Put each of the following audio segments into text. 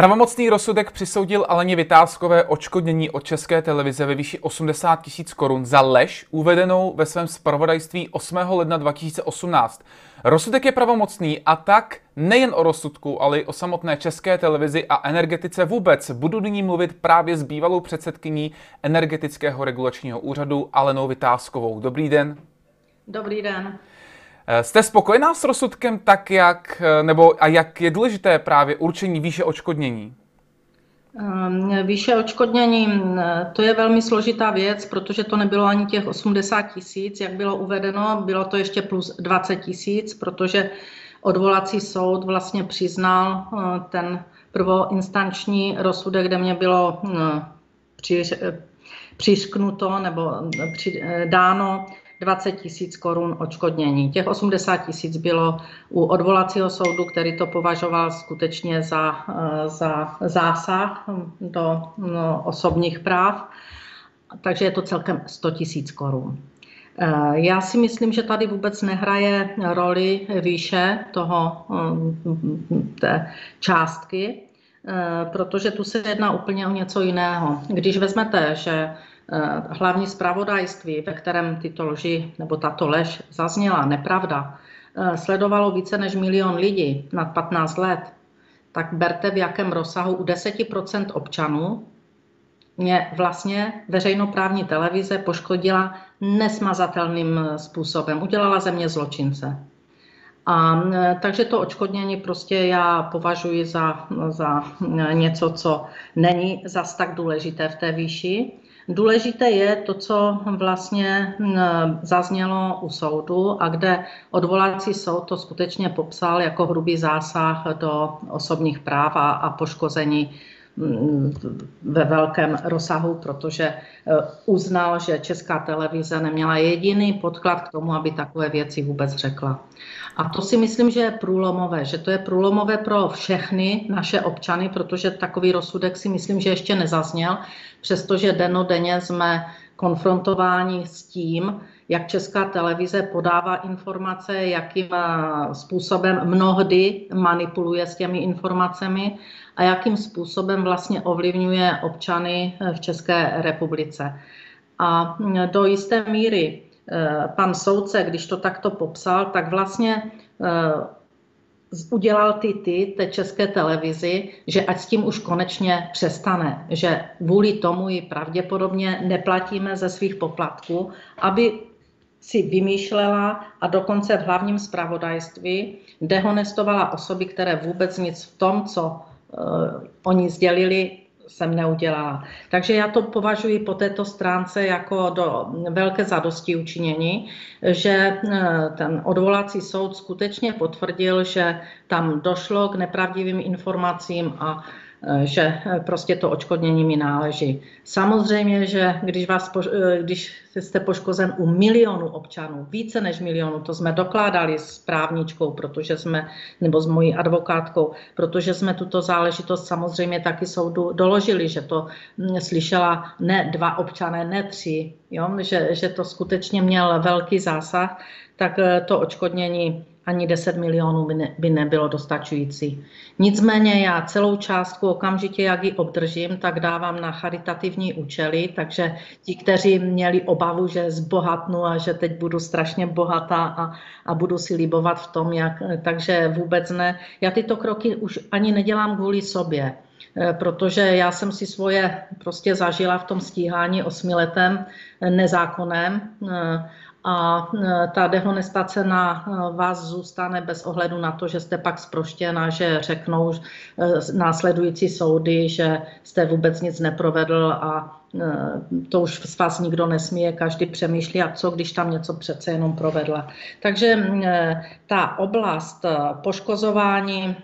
Pravomocný rozsudek přisoudil Aleně Vytázkové očkodnění od České televize ve výši 80 tisíc korun za lež uvedenou ve svém zpravodajství 8. ledna 2018. Rozsudek je pravomocný a tak nejen o rozsudku, ale i o samotné České televizi a energetice vůbec. Budu nyní mluvit právě s bývalou předsedkyní energetického regulačního úřadu Alenou Vytázkovou. Dobrý den. Dobrý den. Eh, jste spokojená s rozsudkem tak, jak, eh, nebo a jak je důležité právě určení výše očkodnění? Ehm, výše očkodnění, eh, to je velmi složitá věc, protože to nebylo ani těch 80 tisíc, jak bylo uvedeno, bylo to ještě plus 20 tisíc, protože odvolací soud vlastně přiznal ten prvoinstanční rozsudek, kde mě bylo přišknuto nebo dáno 20 tisíc korun odškodnění. Těch 80 tisíc bylo u odvolacího soudu, který to považoval skutečně za, eh, za zásah do no, osobních práv, takže je to celkem 100 tisíc korun. Eh, já si myslím, že tady vůbec nehraje roli výše toho, eh, té částky, protože tu se jedná úplně o něco jiného. Když vezmete, že Eh, hlavní zpravodajství, ve kterém tyto lži nebo tato lež zazněla, nepravda, eh, sledovalo více než milion lidí nad 15 let, tak berte v jakém rozsahu u 10% občanů mě vlastně veřejnoprávní televize poškodila nesmazatelným způsobem. Udělala ze mě zločince. A eh, takže to očkodnění prostě já považuji za, za něco, co není zas tak důležité v té výši. Důležité je to, co vlastně zaznělo u soudu a kde odvolací soud to skutečně popsal jako hrubý zásah do osobních práv a, a poškození ve velkém rozsahu, protože eh, uznal, že Česká televize neměla jediný podklad k tomu, aby takové věci vůbec řekla. A to si myslím, že je průlomové, že to je průlomové pro všechny naše občany, protože takový rozsudek si myslím, že ještě nezazněl, přestože denodenně jsme konfrontováni s tím, jak Česká televize podává informace, jakým eh, způsobem mnohdy manipuluje s těmi informacemi a jakým způsobem vlastně ovlivňuje občany eh, v České republice. A hm, do jisté míry Eh, pan soudce, když to takto popsal, tak vlastně eh, udělal ty ty té české televizi, že ať s tím už konečně přestane, že vůli tomu ji pravděpodobně neplatíme ze svých poplatků, aby si vymýšlela a dokonce v hlavním zpravodajství dehonestovala osoby, které vůbec nic v tom, co oni sdělili, jsem neudělala. Takže já to považuji po této stránce jako do velké zadosti učinění, že eh, ten odvolací soud skutečně potvrdil, že tam došlo k nepravdivým informacím a Eh, že eh, prostě to očkodnění mi náleží. Samozřejmě, že když, vás, eh, když jste poškozen u milionu občanů, více než milionu, to jsme dokládali s právničkou, protože jsme, nebo s mojí advokátkou, protože jsme tuto záležitost samozřejmě taky soudu doložili, že to hm, slyšela ne dva občané, ne tři, jo? Že, že to skutečně měl velký zásah, tak to očkodnění ani 10 milionů by, ne, by nebylo dostačující. Nicméně já celou částku okamžitě, jak ji obdržím, tak dávám na charitativní účely, takže ti, kteří měli obavu, že zbohatnu a že teď budu strašně bohatá a, a budu si libovat v tom, jak, takže vůbec ne. Já tyto kroky už ani nedělám kvůli sobě protože já jsem si svoje prostě zažila v tom stíhání osmiletém nezákonem eh, a ta dehonestace na vás zůstane bez ohledu na to, že jste pak zproštěna, že řeknou následující soudy, že jste vůbec nic neprovedl a to už z vás nikdo nesmí, každý přemýšlí, a co když tam něco přece jenom provedla. Takže ta oblast poškozování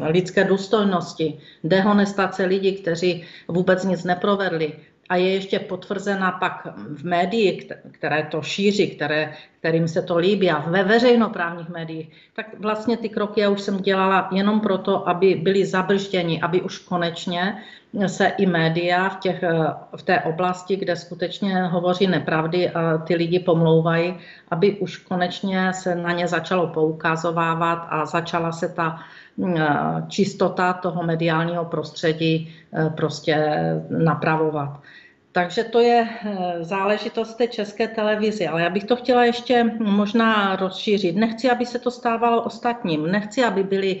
lidské důstojnosti, dehonestace lidí, kteří vůbec nic neprovedli, a je ještě potvrzena pak v médiích, které to šíří, které, kterým se to líbí a ve veřejnoprávních médiích, tak vlastně ty kroky já už jsem dělala jenom proto, aby byly zabržděni, aby už konečně se i média v, těch, v té oblasti, kde skutečně hovoří nepravdy a ty lidi pomlouvají, aby už konečně se na ně začalo poukazovávat a začala se ta čistota toho mediálního prostředí prostě napravovat. Takže to je záležitost té české televizi, ale já bych to chtěla ještě možná rozšířit. Nechci, aby se to stávalo ostatním. Nechci, aby byli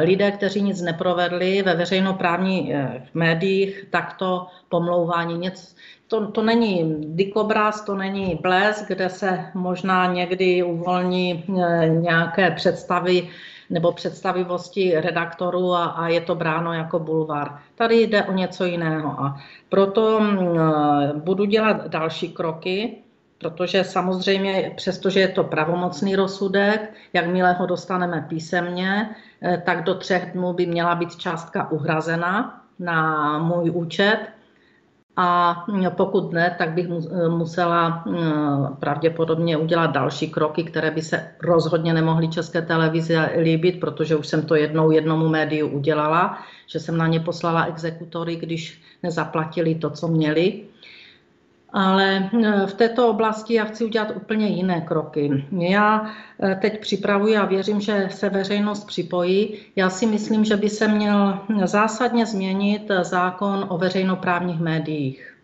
lidé, kteří nic neprovedli ve veřejnoprávních médiích, takto pomlouvání. Něco, to, to není dikobraz, to není blesk, kde se možná někdy uvolní nějaké představy nebo představivosti redaktorů a, a je to bráno jako bulvár. Tady jde o něco jiného a proto e, budu dělat další kroky, protože samozřejmě, přestože je to pravomocný rozsudek, jakmile ho dostaneme písemně, e, tak do třech dnů by měla být částka uhrazena na můj účet a pokud ne, tak bych musela mm, pravděpodobně udělat další kroky, které by se rozhodně nemohly České televizi líbit, protože už jsem to jednou jednomu médiu udělala, že jsem na ně poslala exekutory, když nezaplatili to, co měli. Ale e, v této oblasti já chci udělat úplně jiné kroky. Já e, teď připravuji a věřím, že se veřejnost připojí. Já si myslím, že by se měl zásadně změnit zákon o veřejnoprávních médiích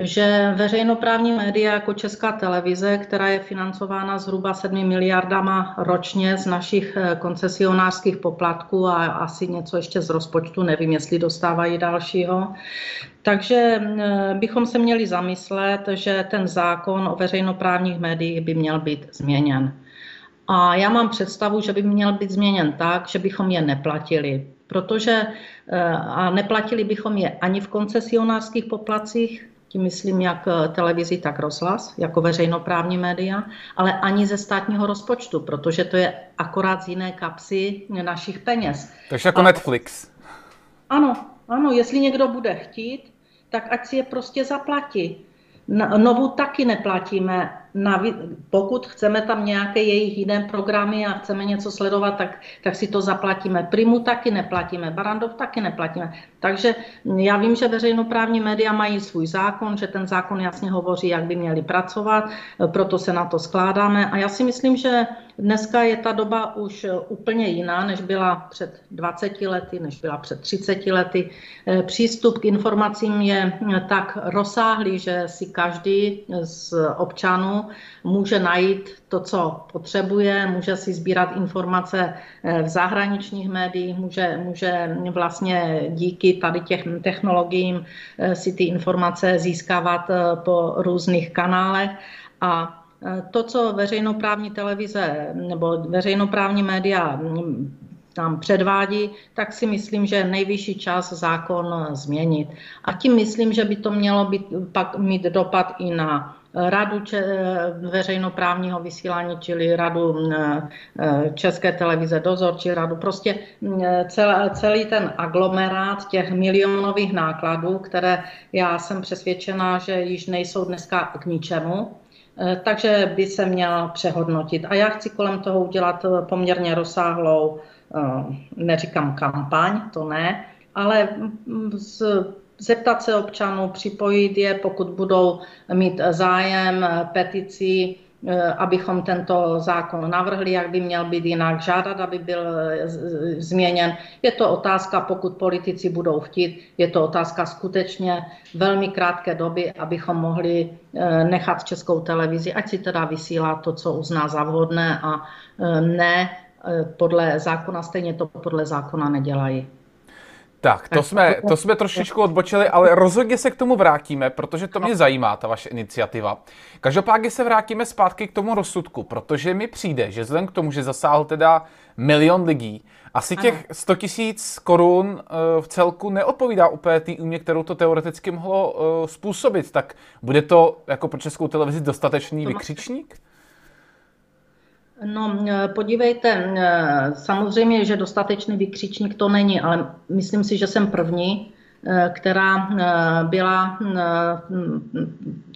že veřejnoprávní média jako Česká televize, která je financována zhruba 7 miliardama ročně z našich eh, koncesionářských poplatků a asi něco ještě z rozpočtu, nevím, jestli dostávají dalšího. Takže eh, bychom se měli zamyslet, že ten zákon o veřejnoprávních médiích by měl být změněn. A já mám představu, že by měl být změněn tak, že bychom je neplatili, protože eh, a neplatili bychom je ani v koncesionářských poplacích, tím myslím jak eh, televizi, tak rozhlas, jako veřejnoprávní média, ale ani ze státního rozpočtu, protože to je akorát z jiné kapsy našich peněz. Takže jako A, Netflix. Ano, ano, jestli někdo bude chtít, tak ať si je prostě zaplatí. Novu taky neplatíme pokud chceme tam nějaké jejich jiné programy a chceme něco sledovat, tak, tak si to zaplatíme. Primu taky neplatíme, Barandov taky neplatíme. Takže já vím, že veřejnoprávní média mají svůj zákon, že ten zákon jasně hovoří, jak by měli pracovat, proto se na to skládáme. A já si myslím, že dneska je ta doba už úplně jiná, než byla před 20 lety, než byla před 30 lety. Přístup k informacím je tak rozsáhlý, že si každý z občanů může najít to, co potřebuje, může si sbírat informace eh, v zahraničních médiích, může, může vlastně díky tady těch technologiím eh, si ty informace získávat eh, po různých kanálech a to, co veřejnoprávní televize nebo veřejnoprávní média mm, tam předvádí, tak si myslím, že je nejvyšší čas zákon změnit. A tím myslím, že by to mělo být, pak mít dopad i na radu veřejnoprávního vysílání, čili radu České televize dozorčí radu, prostě celý ten aglomerát těch milionových nákladů, které já jsem přesvědčená, že již nejsou dneska k ničemu, takže by se měl přehodnotit. A já chci kolem toho udělat poměrně rozsáhlou, neříkám kampaň, to ne, ale z zeptat se občanů, připojit je, pokud budou mít zájem, petici, eh, abychom tento zákon navrhli, jak by měl být jinak, žádat, aby byl eh, změněn. Je to otázka, pokud politici budou chtít, je to otázka skutečně velmi krátké doby, abychom mohli eh, nechat českou televizi, ať si teda vysílá to, co uzná za vhodné a ne podle zákona, stejně to podle zákona nedělají. Tak, to jsme, to jsme trošičku odbočili, ale rozhodně se k tomu vrátíme, protože to mě zajímá, ta vaše iniciativa. Každopádně se vrátíme zpátky k tomu rozsudku, protože mi přijde, že vzhledem k tomu, že zasáhl teda milion lidí, asi těch 100 tisíc korun eh, v celku neodpovídá úplně té úmě, kterou to teoreticky mohlo eh, způsobit. Tak bude to jako pro českou televizi dostatečný vykřičník? No, eh, podívejte, eh, samozřejmě, že dostatečný vykřičník to není, ale myslím si, že jsem první, eh, která byla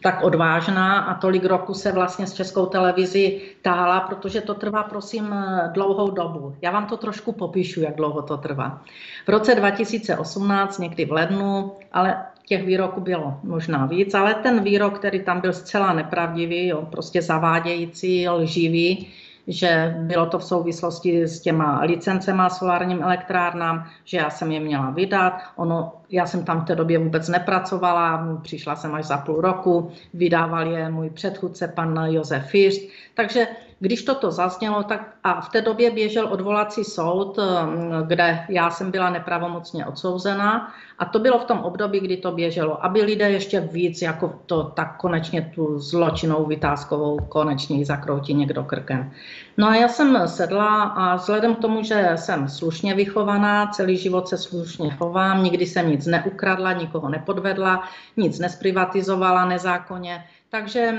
tak odvážná a tolik roku se vlastně s českou televizi táhla, protože to trvá, prosím, dlouhou dobu. Já vám to trošku popíšu, jak dlouho to trvá. V roce 2018, někdy v lednu, ale těch výroků bylo možná víc, ale ten výrok, který tam byl zcela nepravdivý, jo, prostě zavádějící, lživý, že bylo to v souvislosti s těma licencema solárním elektrárnám, že já jsem je měla vydat. Ono, já jsem tam v té době vůbec nepracovala, přišla jsem až za půl roku, vydával je můj předchůdce, pan Josef First. Takže když toto zaznělo, tak a v té době běžel odvolací soud, kde já jsem byla nepravomocně odsouzená a to bylo v tom období, kdy to běželo, aby lidé ještě víc, jako to tak konečně tu zločinou vytázkovou konečně zakroutí někdo krkem. No a já jsem sedla a vzhledem k tomu, že jsem slušně vychovaná, celý život se slušně chovám, nikdy jsem nic neukradla, nikoho nepodvedla, nic nesprivatizovala nezákonně, takže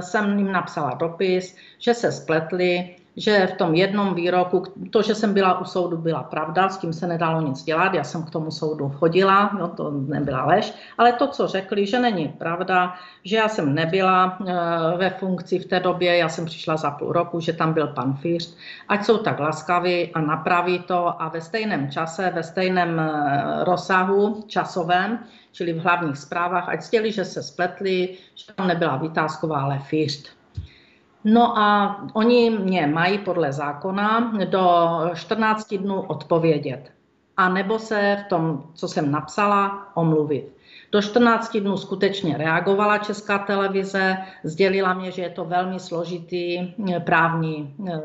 jsem jim napsala dopis, že se spletli, že v tom jednom výroku, to, že jsem byla u soudu, byla pravda, s tím se nedalo nic dělat, já jsem k tomu soudu chodila, no to nebyla lež, ale to, co řekli, že není pravda, že já jsem nebyla e, ve funkci v té době, já jsem přišla za půl roku, že tam byl pan Fíř, ať jsou tak laskaví a napraví to a ve stejném čase, ve stejném e, rozsahu časovém, čili v hlavních zprávách, ať stěli, že se spletli, že tam nebyla Vytázková, ale Fířt. No a oni mě mají podle zákona do 14 dnů odpovědět. A nebo se v tom, co jsem napsala, omluvit. Do 14 dnů skutečně reagovala Česká televize, sdělila mě, že je to velmi složitý eh, právní eh,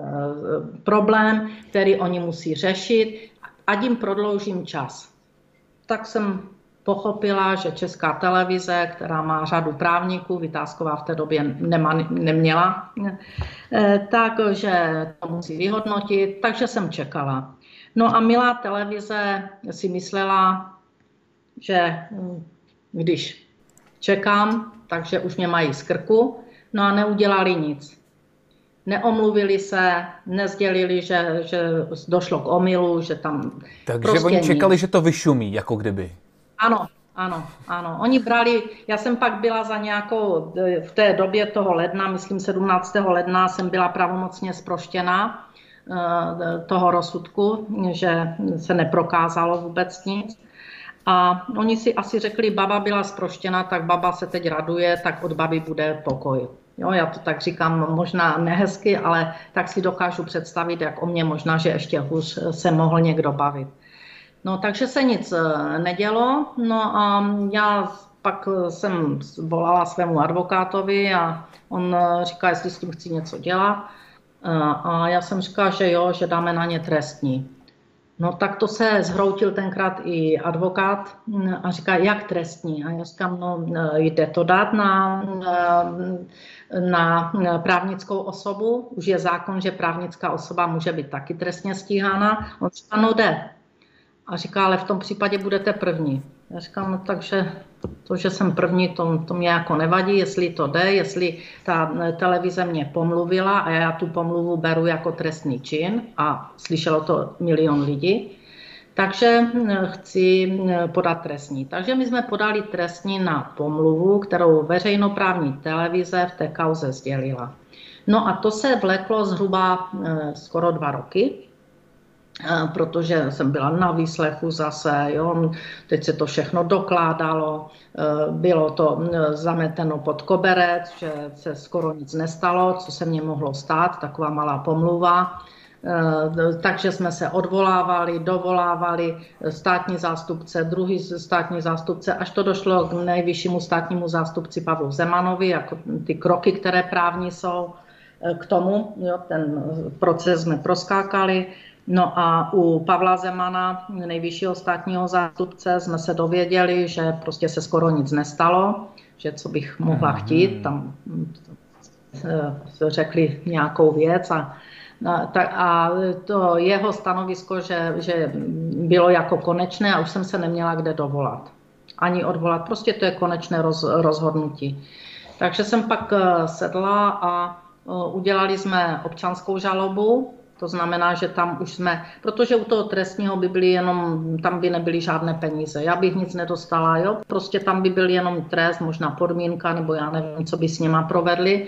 problém, který oni musí řešit, ať jim prodloužím čas. Tak jsem pochopila, že Česká televize, která má řadu právníků, Vytázková v té době nema, neměla, eh, takže to musí vyhodnotit, takže jsem čekala. No a milá televize si myslela, že hm, když čekám, takže už mě mají z krku, no a neudělali nic. Neomluvili se, nezdělili, že, že došlo k omylu, že tam. Takže prostě oni čekali, nic. že to vyšumí, jako kdyby. Ano, ano, ano. Oni brali, já jsem pak byla za nějakou, v té době toho ledna, myslím 17. ledna, jsem byla pravomocně zproštěna eh, toho rozsudku, že se neprokázalo vůbec nic. A oni si asi řekli, baba byla zproštěna, tak baba se teď raduje, tak od baby bude pokoj. Jo, já to tak říkám možná nehezky, ale tak si dokážu představit, jak o mě možná, že ještě hůř se mohl někdo bavit. No takže se nic eh, nedělo, no a já pak jsem volala svému advokátovi a on eh, říká, jestli s tím chci něco dělat. Eh, a já jsem říkala, že jo, že dáme na ně trestní. No tak to se zhroutil tenkrát i advokát mm, a říká, jak trestní? A já říkám, no jde to dát na, na právnickou osobu. Už je zákon, že právnická osoba může být taky trestně stíhána. On říká, no jde. A říká, ale v tom případě budete první. Já říkám, no takže to, že jsem první, to, to mě jako nevadí, jestli to jde, jestli ta televize mě pomluvila a já tu pomluvu beru jako trestný čin a slyšelo to milion lidí, takže hm, chci hm, podat trestní. Takže my jsme podali trestní na pomluvu, kterou veřejnoprávní televize v té kauze sdělila. No a to se vleklo zhruba skoro dva roky, protože jsem byla na výslechu zase, jo, teď se to všechno dokládalo, e, bylo to zameteno pod koberec, že se skoro nic nestalo, co se mně mohlo stát, taková malá pomluva. E, takže jsme se odvolávali, dovolávali státní zástupce, druhý státní zástupce, až to došlo k nejvyššímu státnímu zástupci Pavlu Zemanovi, jako ty kroky, které právní jsou k tomu. Jo, ten proces jsme proskákali. No a u Pavla Zemana, nejvyššího státního zástupce, jsme se dověděli, že prostě se skoro nic nestalo, že co bych mohla chtít, tam eh, řekli nějakou věc a, a to jeho stanovisko, že, že bylo jako konečné a už jsem se neměla kde dovolat. Ani odvolat, prostě to je konečné roz, rozhodnutí. Takže jsem pak eh, sedla a eh, udělali jsme občanskou žalobu to znamená, že tam už jsme, protože u toho trestního by byly jenom, tam by nebyly žádné peníze. Já bych nic nedostala, jo. Prostě tam by byl jenom trest, možná podmínka, nebo já nevím, co by s něma provedli.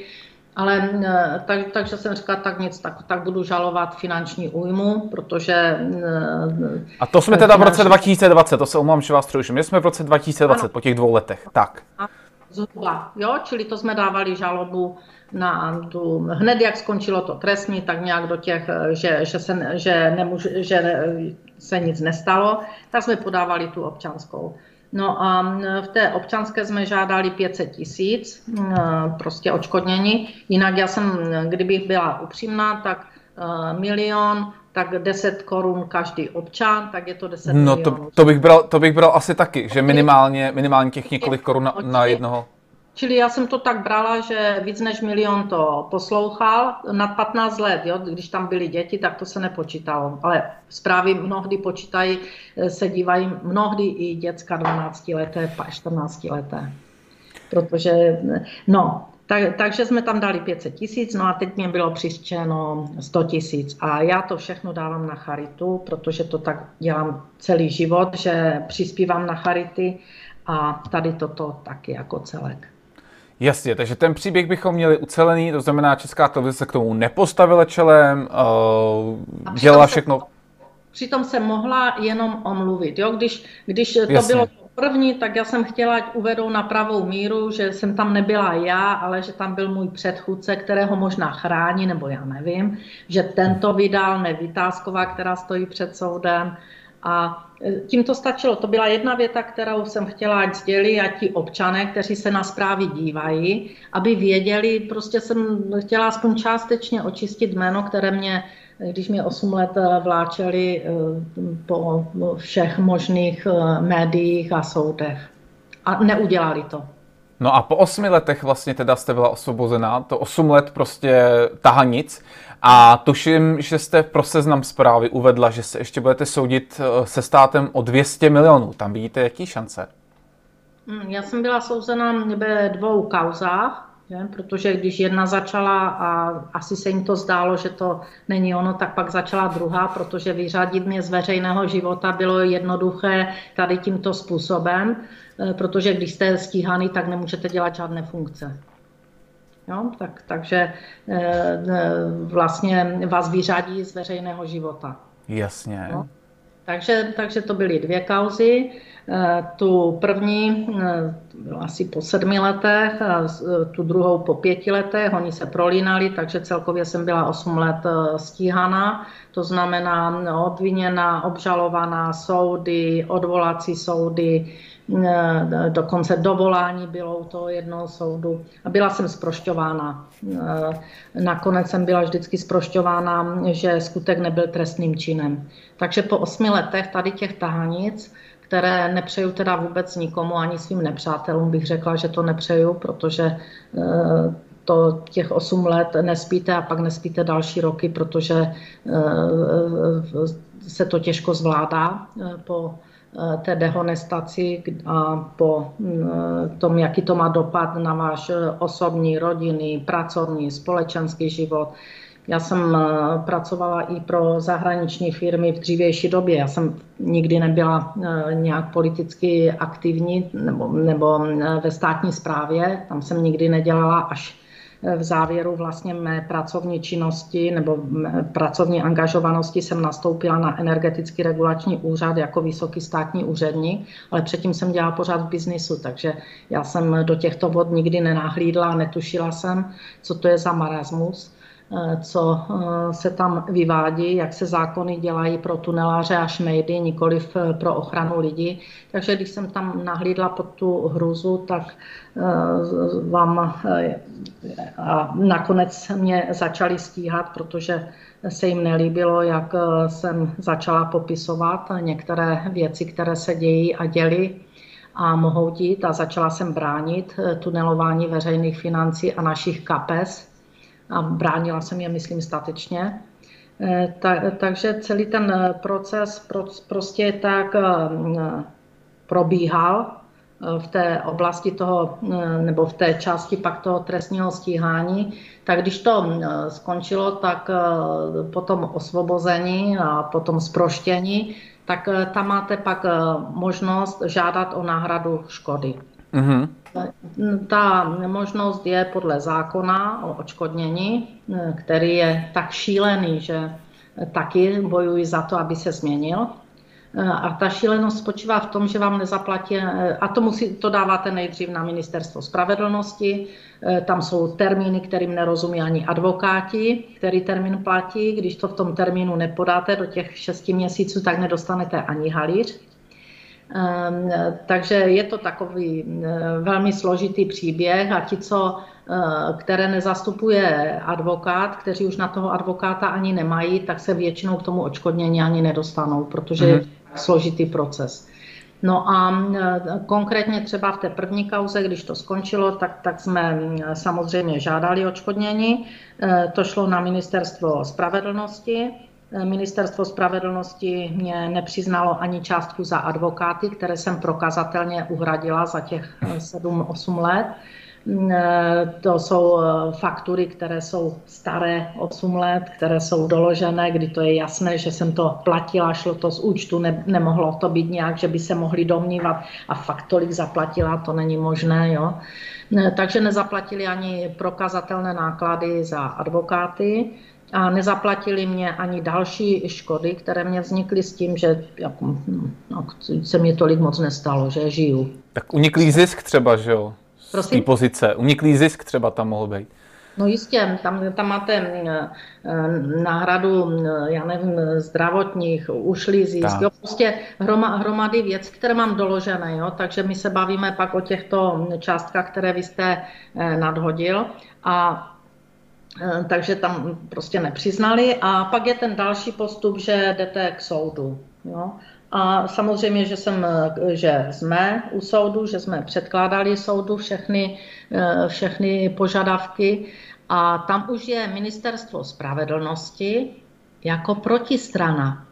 Ale eh, tak, takže jsem říkala, tak nic, tak, tak budu žalovat finanční újmu, protože... Eh, A to jsme teda v roce 2020, to se omlouvám, že vás přeruším. My jsme v roce 2020, ano. po těch dvou letech. Tak. A Zhruba, jo, čili to jsme dávali žalobu na tu, hned jak skončilo to trestní, tak nějak do těch, že, že, se, že, nemůže, že se nic nestalo, tak jsme podávali tu občanskou. No a v té občanské jsme žádali 500 tisíc, prostě očkodnění. Jinak já jsem, kdybych byla upřímná, tak milion, tak 10 korun každý občan, tak je to 10 no, milionů. To, to, bych bral, to bych bral asi taky, že minimálně, minimálně těch několik korun na, na jednoho. Čili já jsem to tak brala, že víc než milion to poslouchal, nad 15 let, jo, když tam byly děti, tak to se nepočítalo. Ale zprávy mnohdy počítají, se dívají mnohdy i děcka 12 leté, 14 leté. Protože, no, tak, takže jsme tam dali 500 tisíc, no a teď mě bylo přištěno 100 tisíc. A já to všechno dávám na charitu, protože to tak dělám celý život, že přispívám na charity a tady toto taky jako celek. Jasně, takže ten příběh bychom měli ucelený, to znamená, Česká televize se k tomu nepostavila čelem, uh, dělala všechno. Se, přitom se mohla jenom omluvit. Jo? Když, když to Jasně. bylo první, tak já jsem chtěla, ať uvedou na pravou míru, že jsem tam nebyla já, ale že tam byl můj předchůdce, kterého možná chrání, nebo já nevím, že tento vydal, nevytázková, která stojí před soudem. A e, tím to stačilo. To byla jedna věta, kterou jsem chtěla, ať sdělí a ti občané, kteří se na zprávy dívají, aby věděli, prostě jsem chtěla aspoň částečně očistit jméno, které mě když mě 8 let eh, vláčeli eh, po všech možných eh, médiích a soudech. A neudělali to. No a po osmi letech vlastně teda jste byla osvobozená, to osm let prostě tahanic a tuším, že jste pro seznam zprávy uvedla, že se ještě budete soudit se státem o 200 milionů. Tam vidíte jaký šance? Hmm, já jsem byla souzena ve dvou kauzách. Že? Protože když jedna začala a asi se jim to zdálo, že to není ono, tak pak začala druhá, protože vyřadit mě z veřejného života bylo jednoduché tady tímto způsobem, eh, protože když jste stíhaný, tak nemůžete dělat žádné funkce. Jo? Tak, takže eh, eh, vlastně vás vyřadí z veřejného života. Jasně. No? Takže, takže to byly dvě kauzy. Eh, tu první eh, asi po sedmi letech, eh, tu druhou po pěti letech, oni se prolínali, takže celkově jsem byla osm let stíhaná, to znamená obviněná, obžalovaná, soudy, odvolací soudy, dokonce dovolání bylo u toho jednoho soudu a byla jsem sprošťována. Nakonec jsem byla vždycky sprošťována, že skutek nebyl trestným činem. Takže po osmi letech tady těch tahanic které nepřeju teda vůbec nikomu, ani svým nepřátelům bych řekla, že to nepřeju, protože eh, to těch 8 let nespíte a pak nespíte další roky, protože eh, se to těžko zvládá eh, po té dehonestaci a po tom, jaký to má dopad na váš osobní, rodinný, pracovní, společenský život. Já jsem eh, pracovala i pro zahraniční firmy v dřívější době. Já jsem nikdy nebyla eh, nějak politicky aktivní nebo, nebo eh, ve státní správě. Tam jsem nikdy nedělala až v závěru vlastně mé pracovní činnosti nebo pracovní angažovanosti jsem nastoupila na energetický regulační úřad jako vysoký státní úředník, ale předtím jsem dělala pořád v biznisu, takže já jsem do těchto vod nikdy nenahlídla, netušila jsem, co to je za marasmus. Eh, co eh, se tam vyvádí, jak se zákony dělají pro tuneláře a šmejdy, nikoliv eh, pro ochranu lidí. Takže když jsem tam nahlídla pod tu hruzu, tak vám a nakonec mě začali stíhat, protože se jim nelíbilo, jak jsem začala popisovat některé věci, které se dějí a děly a mohou dít a začala jsem bránit tunelování veřejných financí a našich kapes a bránila jsem je, myslím, statečně. Eh, ta, takže celý ten eh, proces pro, prostě tak eh, probíhal v té oblasti toho, nebo v té části pak toho trestního stíhání, tak když to skončilo, tak potom osvobození a potom zproštění, tak tam máte pak možnost žádat o náhradu škody. Mm-hmm. Ta možnost je podle zákona o očkodnění, který je tak šílený, že taky bojuji za to, aby se změnil. A ta šílenost spočívá v tom, že vám nezaplatí, a to, musí, to dáváte nejdřív na ministerstvo spravedlnosti, tam jsou termíny, kterým nerozumí ani advokáti, který termín platí. Když to v tom termínu nepodáte do těch šesti měsíců, tak nedostanete ani halíř. Ehm, takže je to takový eh, velmi složitý příběh a ti, co, eh, které nezastupuje advokát, kteří už na toho advokáta ani nemají, tak se většinou k tomu očkodnění ani nedostanou, protože je mm-hmm. složitý proces. No a eh, konkrétně třeba v té první kauze, když to skončilo, tak, tak jsme samozřejmě žádali očkodnění. To šlo na ministerstvo spravedlnosti Ministerstvo spravedlnosti mě nepřiznalo ani částku za advokáty, které jsem prokazatelně uhradila za těch 7-8 let. To jsou faktury, které jsou staré 8 let, které jsou doložené, kdy to je jasné, že jsem to platila, šlo to z účtu, ne, nemohlo to být nějak, že by se mohli domnívat a fakt tolik zaplatila, to není možné. Jo. Takže nezaplatili ani prokazatelné náklady za advokáty a nezaplatili mě ani další škody, které mě vznikly s tím, že jako, no, se mě tolik moc nestalo, že žiju. Tak uniklý zisk třeba, že jo? Z té pozice. Uniklý zisk třeba tam mohl být. No jistě, tam, tam máte eh, náhradu, eh, já nevím, zdravotních, ušlý zisk, jo, prostě hroma, hromady věcí, které mám doložené, jo, takže my se bavíme pak o těchto částkách, které vy jste eh, nadhodil a takže tam prostě nepřiznali. A pak je ten další postup, že jdete k soudu. Jo? A samozřejmě, že, jsem, eh, že jsme u soudu, že jsme předkládali soudu všechny, eh, všechny požadavky a tam už je ministerstvo spravedlnosti jako protistrana.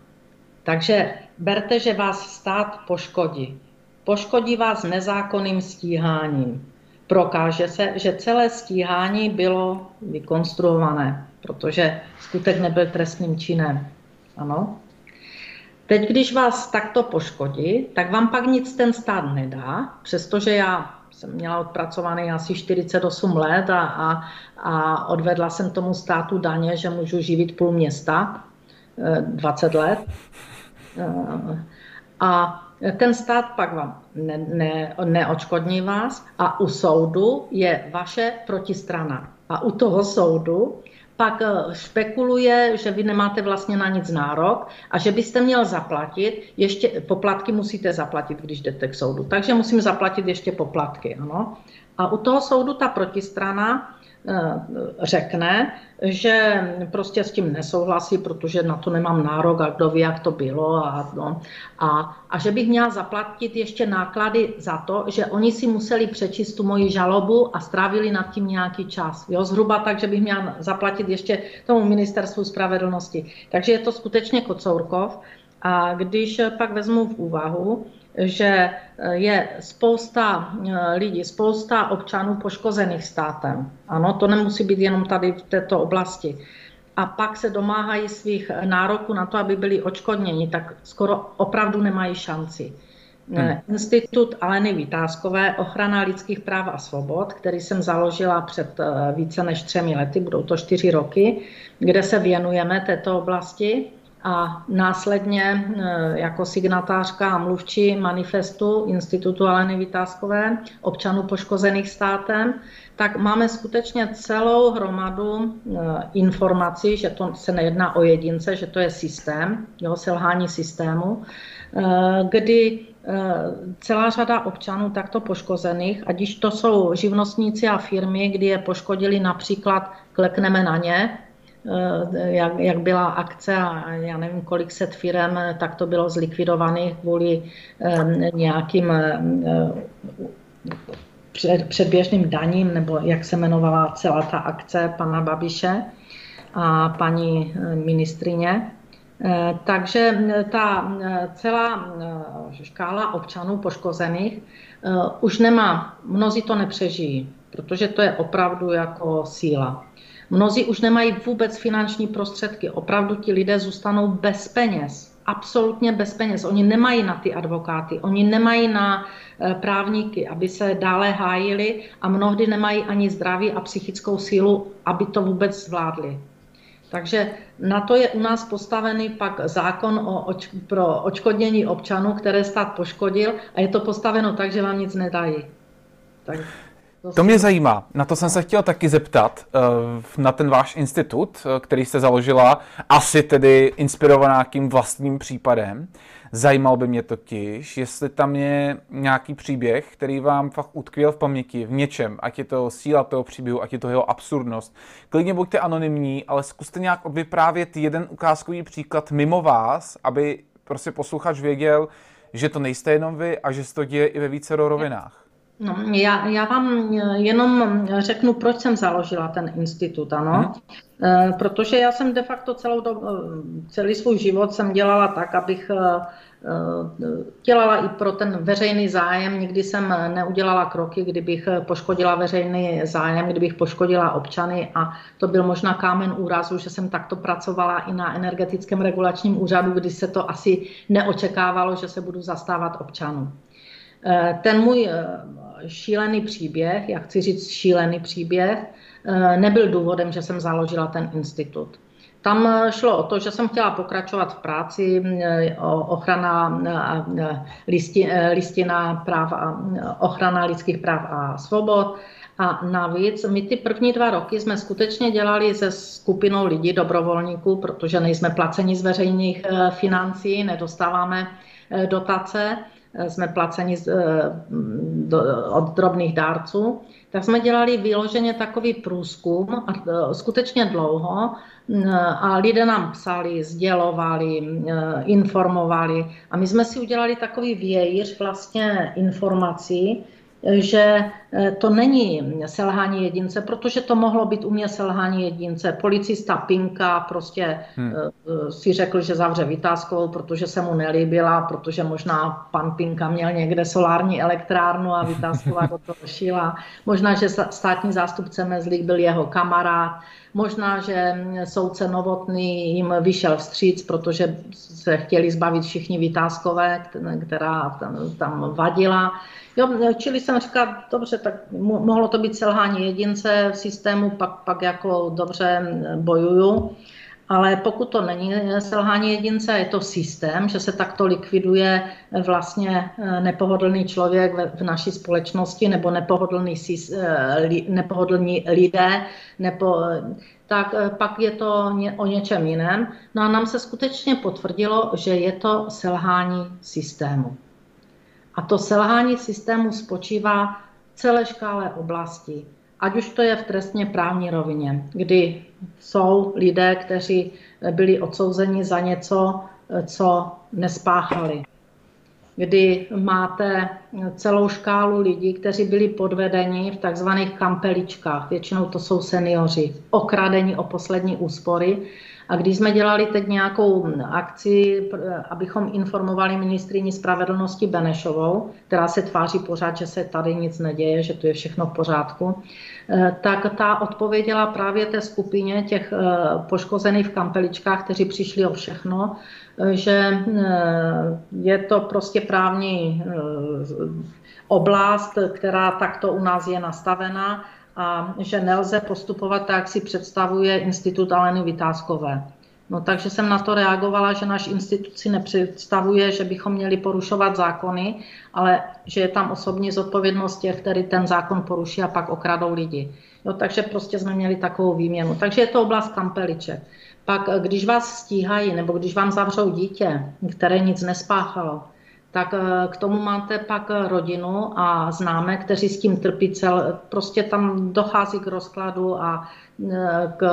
Takže berte, že vás stát poškodí. Poškodí vás nezákonným stíháním prokáže se, že celé stíhání bylo vykonstruované, protože skutek nebyl trestným činem. Ano. Teď, když vás takto poškodí, tak vám pak nic ten stát nedá, přestože já jsem měla odpracovaný asi 48 let a, a, a odvedla jsem tomu státu daně, že můžu živit půl města 20 eh, let. Eh, a ten stát pak vám ne, ne, neočkodní vás a u soudu je vaše protistrana. A u toho soudu pak eh, špekuluje, že vy nemáte vlastně na nic nárok a že byste měl zaplatit, ještě poplatky musíte zaplatit, když jdete k soudu. Takže musím zaplatit ještě poplatky. Ano. A u toho soudu ta protistrana řekne, že prostě s tím nesouhlasí, protože na to nemám nárok a kdo ví, jak to bylo. A, no, a, a že bych měla zaplatit ještě náklady za to, že oni si museli přečíst tu moji žalobu a strávili nad tím nějaký čas. Jo, zhruba tak, že bych měla zaplatit ještě tomu ministerstvu spravedlnosti. Takže je to skutečně kocourkov. A když pak vezmu v úvahu, že eh, je spousta eh, lidí, spousta občanů poškozených státem. Ano, to nemusí být jenom tady v této oblasti. A pak se domáhají svých nároků na to, aby byli očkodněni, tak skoro opravdu nemají šanci. Hmm. Eh, Institut Aleny Vytázkové, ochrana lidských práv a svobod, který jsem založila před více než třemi lety, budou to čtyři roky, kde se věnujeme této oblasti a následně e, jako signatářka a mluvčí manifestu Institutu Aleny Vytázkové občanů poškozených státem, tak máme skutečně celou hromadu e, informací, že to se nejedná o jedince, že to je systém, jo, selhání systému, e, kdy celá řada občanů takto poškozených, ať již to jsou živnostníci a firmy, kdy je poškodili například, klekneme na ně, jak, jak byla akce a já nevím, kolik set firm, tak to bylo zlikvidovaných kvůli eh, nějakým eh, před, předběžným daním, nebo jak se jmenovala celá ta akce pana Babiše a paní ministrině. Takže ta celá škála občanů poškozených už nemá, mnozí to nepřežijí, protože to je opravdu jako síla. Mnozí už nemají vůbec finanční prostředky. Opravdu ti lidé zůstanou bez peněz. Absolutně bez peněz. Oni nemají na ty advokáty, oni nemají na eh, právníky, aby se dále hájili a mnohdy nemají ani zdraví a psychickou sílu, aby to vůbec zvládli. Takže na to je u nás postavený pak zákon o oč- pro očkodnění občanů, které stát poškodil a je to postaveno tak, že vám nic nedají. Tak to, mě zajímá. Na to jsem se chtěl taky zeptat, eh, na ten váš institut, eh, který jste založila, asi tedy inspirovaná tím vlastním případem. Zajímal by mě totiž, jestli tam je nějaký příběh, který vám fakt utkvěl v paměti v něčem, ať je to síla toho příběhu, ať je to jeho absurdnost. Klidně buďte anonymní, ale zkuste nějak odvyprávět jeden ukázkový příklad mimo vás, aby prostě posluchač věděl, že to nejste jenom vy a že se to děje i ve více rovinách. No, já, já vám jenom řeknu, proč jsem založila ten institut, ano. Hmm. Protože já jsem de facto celou do, celý svůj život jsem dělala tak, abych eh, dělala i pro ten veřejný zájem. Nikdy jsem neudělala kroky, kdybych poškodila veřejný zájem, kdybych poškodila občany a to byl možná kámen úrazu, že jsem takto pracovala i na energetickém regulačním úřadu, kdy se to asi neočekávalo, že se budu zastávat občanů. Ten můj šílený příběh, já chci říct šílený příběh, eh, nebyl důvodem, že jsem založila ten institut. Tam eh, šlo o to, že jsem chtěla pokračovat v práci, eh, ochrana listi, listina práv a, ochrana lidských práv a svobod. A navíc my ty první dva roky jsme skutečně dělali se skupinou lidí, dobrovolníků, protože nejsme placeni z veřejných financí, nedostáváme dotace jsme placeni od drobných dárců, tak jsme dělali vyloženě takový průzkum, a e, skutečně dlouho, a lidé nám psali, sdělovali, e, informovali. A my jsme si udělali takový vějíř vlastně informací, že eh, to není selhání jedince, protože to mohlo být u mě selhání jedince. Policista Pinka prostě hmm. Eh, si řekl, že zavře vytázkovou, protože se mu nelíbila, protože možná pan Pinka měl někde solární elektrárnu a vytázková do toho šila. Možná, že státní zástupce Mezlík byl jeho kamarád. Možná, že soudce Novotný jim vyšel vstříc, protože se chtěli zbavit všichni vytázkové, která tam vadila. Jo, čili jsem říkal, dobře, tak mohlo to být selhání jedince v systému, pak, pak jako dobře bojuju. Ale pokud to není selhání jedince, je to systém, že se takto likviduje vlastně nepohodlný člověk v naší společnosti nebo nepohodlný, nepohodlní lidé, nepo, tak pak je to o něčem jiném. No a nám se skutečně potvrdilo, že je to selhání systému. A to selhání systému spočívá celé škále oblastí. Ať už to je v trestně právní rovině, kdy jsou lidé, kteří byli odsouzeni za něco, co nespáchali. Kdy máte celou škálu lidí, kteří byli podvedeni v takzvaných kampeličkách, většinou to jsou seniori, okradení o poslední úspory, a když jsme dělali teď nějakou akci, abychom informovali ministrině spravedlnosti Benešovou, která se tváří pořád, že se tady nic neděje, že tu je všechno v pořádku, eh, tak ta odpověděla právě té skupině těch eh, poškozených v kampeličkách, kteří přišli o všechno, eh, že je to prostě právní oblast, která takto u nás je nastavená a že nelze postupovat tak, jak si představuje institut Aleny Vytázkové. No, takže jsem na to reagovala, že náš institut si nepředstavuje, že bychom měli porušovat zákony, ale že je tam osobní zodpovědnost těch, který ten zákon poruší a pak okradou lidi. No, takže prostě jsme měli takovou výměnu. Takže je to oblast kampeliček. Pak, když vás stíhají, nebo když vám zavřou dítě, které nic nespáchalo, tak eh, k tomu máte pak rodinu a známe, kteří s tím trpí cel, prostě tam dochází k rozkladu a eh, k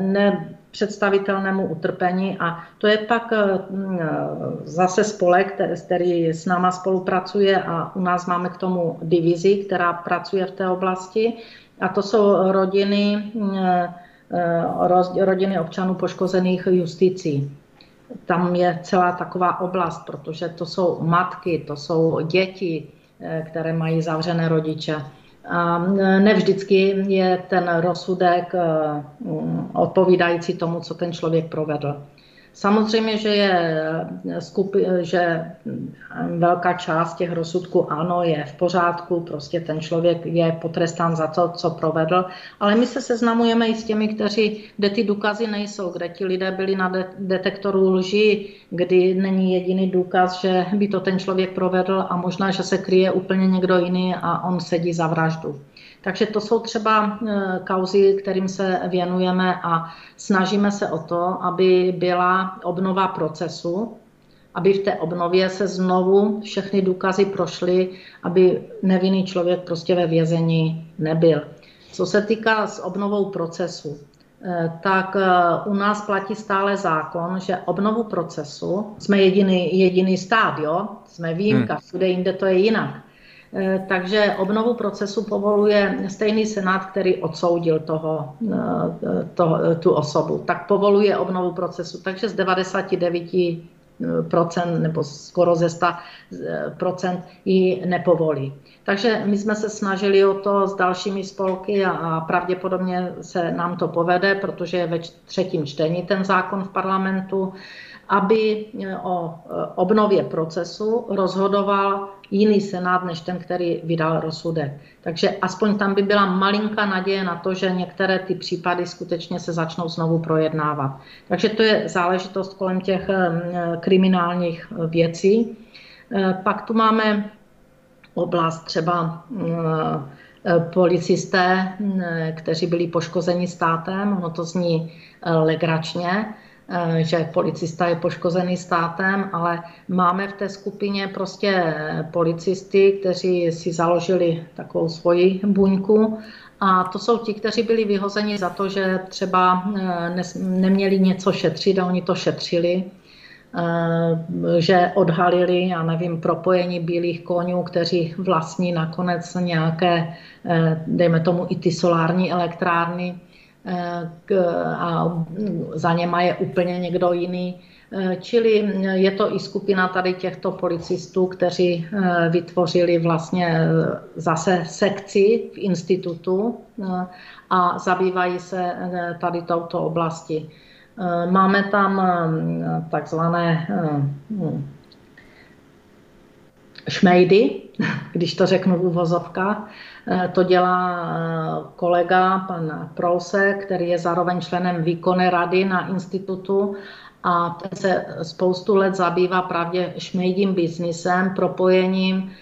nepředstavitelnému ne utrpení a to je pak eh, zase spolek, který, s náma spolupracuje a u nás máme k tomu divizi, která pracuje v té oblasti a to jsou rodiny, rodiny občanů poškozených justicí tam je celá taková oblast, protože to jsou matky, to jsou děti, eh, které mají zavřené rodiče. A eh, ne vždycky je ten rozsudek eh, odpovídající tomu, co ten člověk provedl. Samozřejmě, že, je skupi, že velká část těch rozsudků ano, je v pořádku, prostě ten člověk je potrestán za to, co provedl, ale my se seznamujeme i s těmi, kteří, kde ty důkazy nejsou, kde ti lidé byli na de- detektoru lži, kdy není jediný důkaz, že by to ten člověk provedl a možná, že se kryje úplně někdo jiný a on sedí za vraždu. Takže to jsou třeba e, kauzy, kterým se věnujeme a snažíme se o to, aby byla obnova procesu, aby v té obnově se znovu všechny důkazy prošly, aby nevinný člověk prostě ve vězení nebyl. Co se týká s obnovou procesu, e, tak e, u nás platí stále zákon, že obnovu procesu, jsme jediný, jediný stát, jo? jsme výjimka, hmm. všude jinde to je jinak. Eh, takže obnovu procesu povoluje stejný senát, který odsoudil toho, eh, to, tu osobu. Tak povoluje obnovu procesu. Takže z 99 procent nebo skoro ze 100 procent ji nepovolí. Takže my jsme se snažili o to s dalšími spolky a, a pravděpodobně se nám to povede, protože je ve třetím čtení ten zákon v parlamentu aby eh, o eh, obnově procesu rozhodoval jiný senát než ten, který vydal rozsudek. Takže aspoň tam by byla malinká naděje na to, že některé ty případy skutečně se začnou znovu projednávat. Takže to je záležitost kolem těch eh, kriminálních věcí. Pak tu máme oblast třeba policisté, kteří byli poškozeni státem, ono to zní legračně, že policista je poškozený státem, ale máme v té skupině prostě policisty, kteří si založili takovou svoji buňku. A to jsou ti, kteří byli vyhozeni za to, že třeba eh, neměli něco šetřit a oni to šetřili, eh, že odhalili, já nevím, propojení bílých koňů, kteří vlastní nakonec nějaké, dejme tomu, i ty solární elektrárny a za něma je úplně někdo jiný. Čili je to i skupina tady těchto policistů, kteří eh, vytvořili vlastně eh, zase sekci v institutu a zabývají se tady touto oblasti. Máme tam takzvané šmejdy, když to řeknu v úvozovkách. Eh, to dělá eh, kolega, pan Prouse, který je zároveň členem výkonné rady na institutu a ten se spoustu let zabývá právě šmejdím biznisem, propojením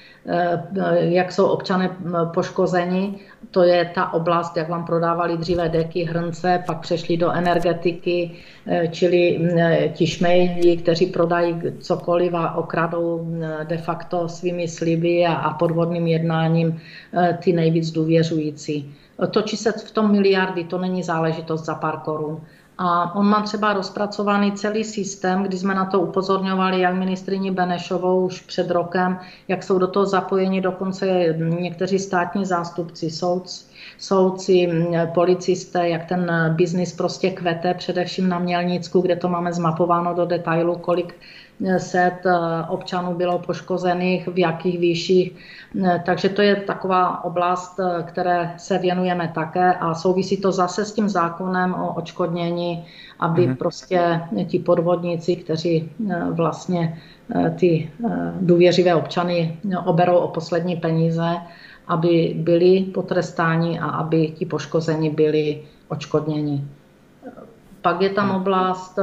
jak jsou občané poškozeni. To je ta oblast, jak vám prodávali dříve deky, hrnce, pak přešli do energetiky, eh, čili ti šmejdi, kteří prodají cokoliv a okradou de facto svými sliby a podvodným jednáním eh, ty nejvíc důvěřující. Točí se v tom miliardy, to není záležitost za pár korun. A on má třeba rozpracovaný celý systém, kdy jsme na to upozorňovali jak ministrině Benešovou už před rokem, jak jsou do toho zapojeni dokonce někteří státní zástupci, soudci, soudci, policisté, jak ten biznis prostě kvete, především na Mělnicku, kde to máme zmapováno do detailu, kolik set eh, občanů bylo poškozených, v jakých výších. Takže to je taková oblast, které se věnujeme také a souvisí to zase s tím zákonem o očkodnění, aby mm-hmm. prostě ti podvodníci, kteří vlastně ty důvěřivé občany oberou o poslední peníze, aby byli potrestáni a aby ti poškozeni byli očkodněni. Pak je tam oblast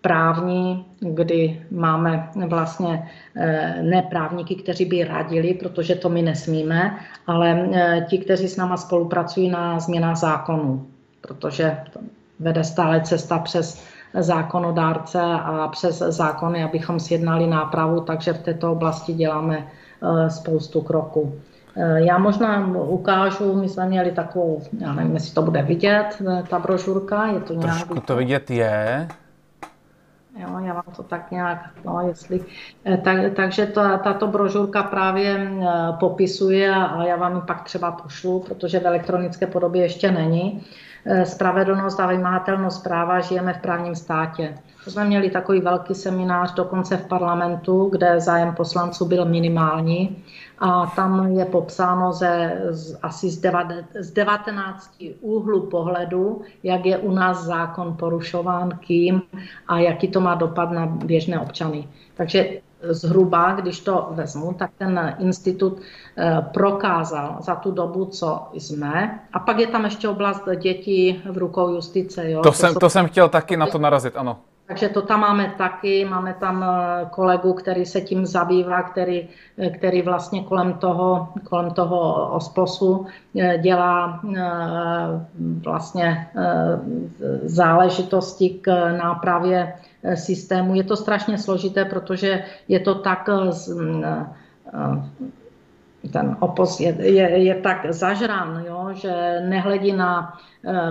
právní, kdy máme vlastně eh, ne právníky, kteří by radili, protože to my nesmíme, ale eh, ti, kteří s náma spolupracují na změnách zákonů, protože vede stále cesta přes zákonodárce a přes zákony, abychom sjednali nápravu, takže v této oblasti děláme spoustu kroků. Já možná ukážu, my jsme měli takovou, já nevím, jestli to bude vidět, ta brožurka, je to nějak... Trošku to vidět je. Jo, já vám to tak nějak, no jestli, eh, tak, takže ta, tato brožurka právě eh, popisuje a já vám ji pak třeba pošlu, protože v elektronické podobě ještě není. Spravedlnost a vymahatelnost práva žijeme v právním státě. To jsme měli takový velký seminář dokonce v parlamentu, kde zájem poslanců byl minimální a tam je popsáno ze, z, asi z, deva, z 19 úhlu pohledu, jak je u nás zákon porušován, kým a jaký to má dopad na běžné občany. Takže zhruba, když to vezmu, tak ten institut eh, prokázal za tu dobu, co jsme. A pak je tam ještě oblast dětí v rukou justice. Jo? To, to, jsem, jsou... to jsem chtěl taky na to narazit, ano. Takže to tam máme taky, máme tam eh, kolegu, který se tím zabývá, který, eh, který vlastně kolem toho, kolem toho osposu dělá vlastně záležitosti k nápravě systému. Je to strašně složité, protože je to tak ten opos je, je, je tak zažrán, jo, že nehledí na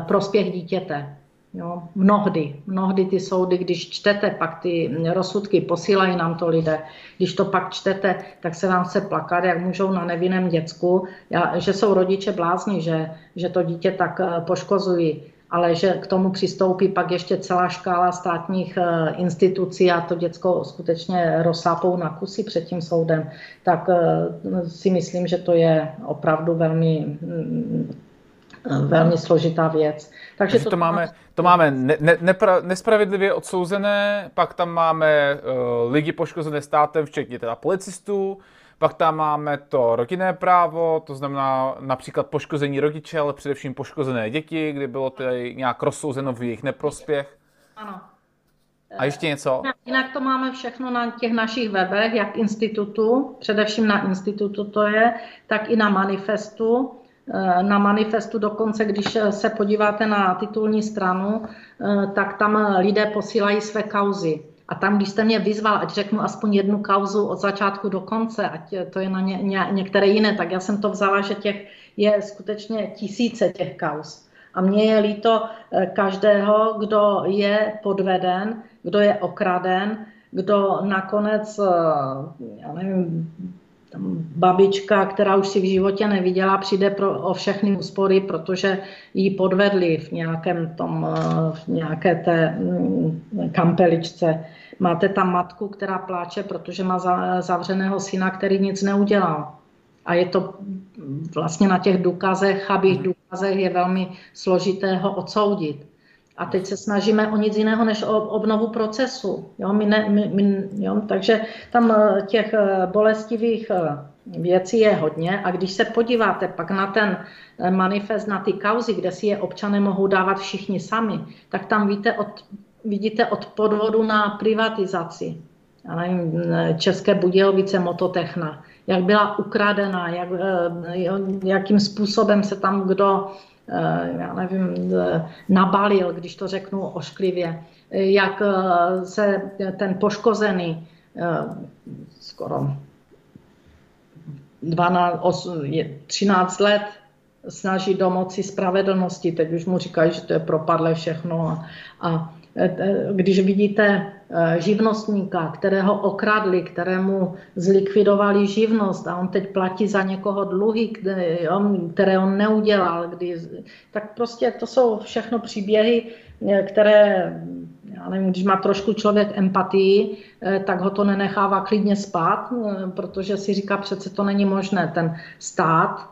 prospěch dítěte. Jo, mnohdy, mnohdy ty soudy, když čtete, pak ty rozsudky posílají nám to lidé, když to pak čtete, tak se vám chce plakat, jak můžou na nevinném děcku, že jsou rodiče blázni, že, že to dítě tak eh, poškozují, ale že k tomu přistoupí pak ještě celá škála státních eh, institucí a to děcko skutečně rozsápou na kusy před tím soudem, tak eh, si myslím, že to je opravdu velmi mm, velmi složitá věc. Takže to, to máme, to máme ne, ne, nepra, nespravedlivě odsouzené, pak tam máme uh, lidi poškozené státem, včetně teda policistů, pak tam máme to rodinné právo, to znamená například poškození rodiče, ale především poškozené děti, kdy bylo tedy nějak rozsouzeno v jejich neprospěch. Ano. A ještě něco? Jinak to máme všechno na těch našich webech, jak institutu, především na institutu to je, tak i na manifestu. Eh, na manifestu dokonce, když se podíváte na titulní stranu, eh, tak tam lidé posílají své kauzy. A tam, když jste mě vyzval, ať řeknu aspoň jednu kauzu od začátku do konce, ať to je na ně, ně, některé jiné, tak já jsem to vzala, že těch je skutečně tisíce těch kauz. A mně je líto eh, každého, kdo je podveden, kdo je okraden, kdo nakonec, já nevím, babička, která už si v životě neviděla, přijde pro, o všechny úspory, protože ji podvedli v nějakém tom, eh, v nějaké té mm, kampeličce. Máte tam matku, která pláče, protože má zavřeného syna, který nic neudělal. A je to vlastně na těch důkazech, chabých důkazech je velmi složité ho odsoudit. A teď se snažíme o nic jiného než o obnovu procesu. Jo, my ne, my, my, jo, takže tam eh, těch eh, bolestivých eh, věcí je hodně a když se podíváte pak na ten manifest, na ty kauzy, kde si je občané mohou dávat všichni sami, tak tam víte od, vidíte od podvodu na privatizaci. Já nevím, České Budějovice Mototechna, jak byla ukradena, jak, jakým způsobem se tam kdo já nevím, eh, nabalil, když to řeknu ošklivě, jak eh, se ten poškozený skoro 12, 13 let snaží domoci spravedlnosti. Teď už mu říkají, že to je propadlé všechno. A, a když vidíte Eh, živnostníka, kterého okradli, kterému zlikvidovali živnost a on teď platí za někoho dluhy, které on neudělal, kdy, tak prostě to jsou všechno příběhy, eh, které, já nevím, když má trošku člověk empatii, eh, tak ho to nenechává klidně spát, protože si říká, přece to není možné. Ten stát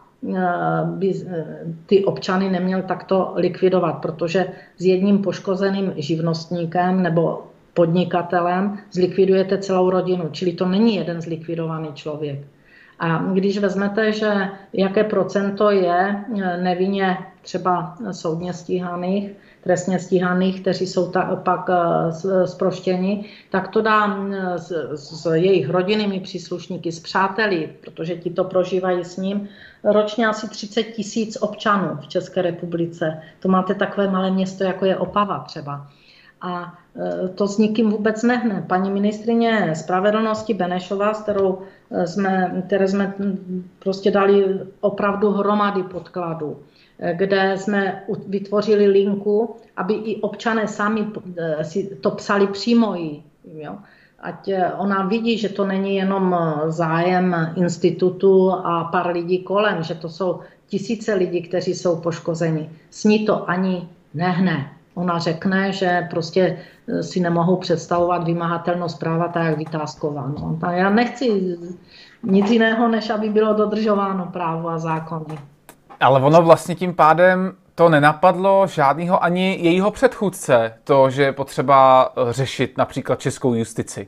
by ty občany neměl takto likvidovat, protože s jedním poškozeným živnostníkem nebo podnikatelem, zlikvidujete celou rodinu. Čili to není jeden zlikvidovaný člověk. A když vezmete, že jaké procento je eh, nevinně třeba soudně stíhaných, trestně stíhaných, kteří jsou ta, pak zproštěni, eh, tak to dá eh, s, s jejich rodinnými příslušníky, s přáteli, protože ti to prožívají s ním, ročně asi 30 tisíc občanů v České republice. To máte takové malé město, jako je Opava třeba. A to s nikým vůbec nehne. Paní ministrině spravedlnosti Benešová, s kterou e, jsme, které jsme prostě dali opravdu hromady podkladů, e, kde jsme vytvořili linku, aby i občané sami si to psali přímo jí. Jo? Ať ona vidí, že to není jenom zájem institutu a pár lidí kolem, že to jsou tisíce lidí, kteří jsou poškozeni. S ní to ani nehne. Ona řekne, že prostě eh, si nemohou představovat vymahatelnost práva tak, jak vytázková. No, já nechci nic jiného, než aby bylo dodržováno právo a zákony. Ale ono vlastně tím pádem to nenapadlo žádného ani jejího předchůdce, to, že je potřeba eh, řešit například českou justici.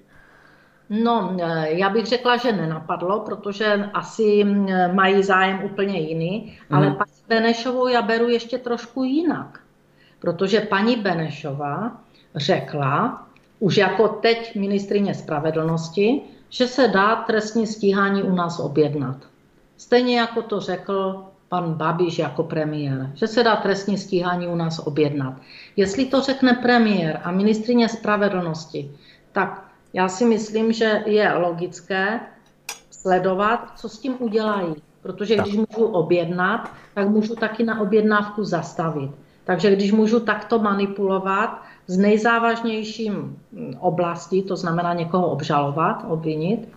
No, eh, já bych řekla, že nenapadlo, protože asi mají zájem úplně jiný, ale mm. paní Benešovou já beru ještě trošku jinak. Protože paní Benešová řekla, už jako teď ministrině spravedlnosti, že se dá trestní stíhání u nás objednat. Stejně jako to řekl pan Babiš jako premiér, že se dá trestní stíhání u nás objednat. Jestli to řekne premiér a ministrině spravedlnosti, tak já si myslím, že je logické sledovat, co s tím udělají. Protože když můžu objednat, tak můžu taky na objednávku zastavit. Takže když můžu takto manipulovat s nejzávažnějším oblastí, to znamená někoho obžalovat, obvinit,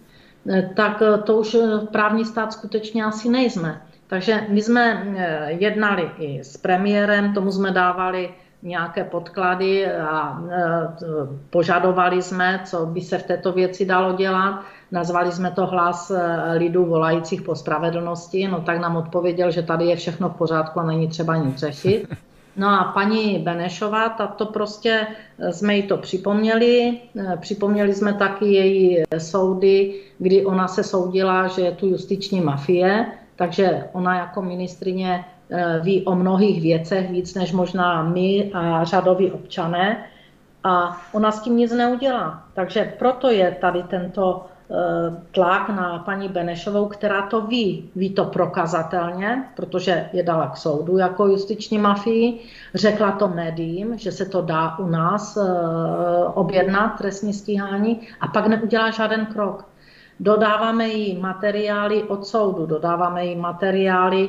tak to už právní stát skutečně asi nejsme. Takže my jsme eh, jednali i s premiérem, tomu jsme dávali nějaké podklady a eh, požadovali jsme, co by se v této věci dalo dělat. Nazvali jsme to hlas eh, lidů volajících po spravedlnosti, no tak nám odpověděl, že tady je všechno v pořádku a není třeba nic řešit. No a paní Benešová, to prostě jsme jí to připomněli. Připomněli jsme taky její soudy, kdy ona se soudila, že je tu justiční mafie, takže ona jako ministrině eh, ví o mnohých věcech víc než možná my a řadoví občané a ona s tím nic neudělá. Takže proto je tady tento eh, tlak na paní Benešovou, která to ví. Ví to prokazatelně, protože je dala k soudu jako justiční mafii. Řekla to médiím, že se to dá u nás eh, objednat trestní stíhání a pak neudělá žádný krok. Dodáváme jí materiály od soudu, dodáváme jí materiály,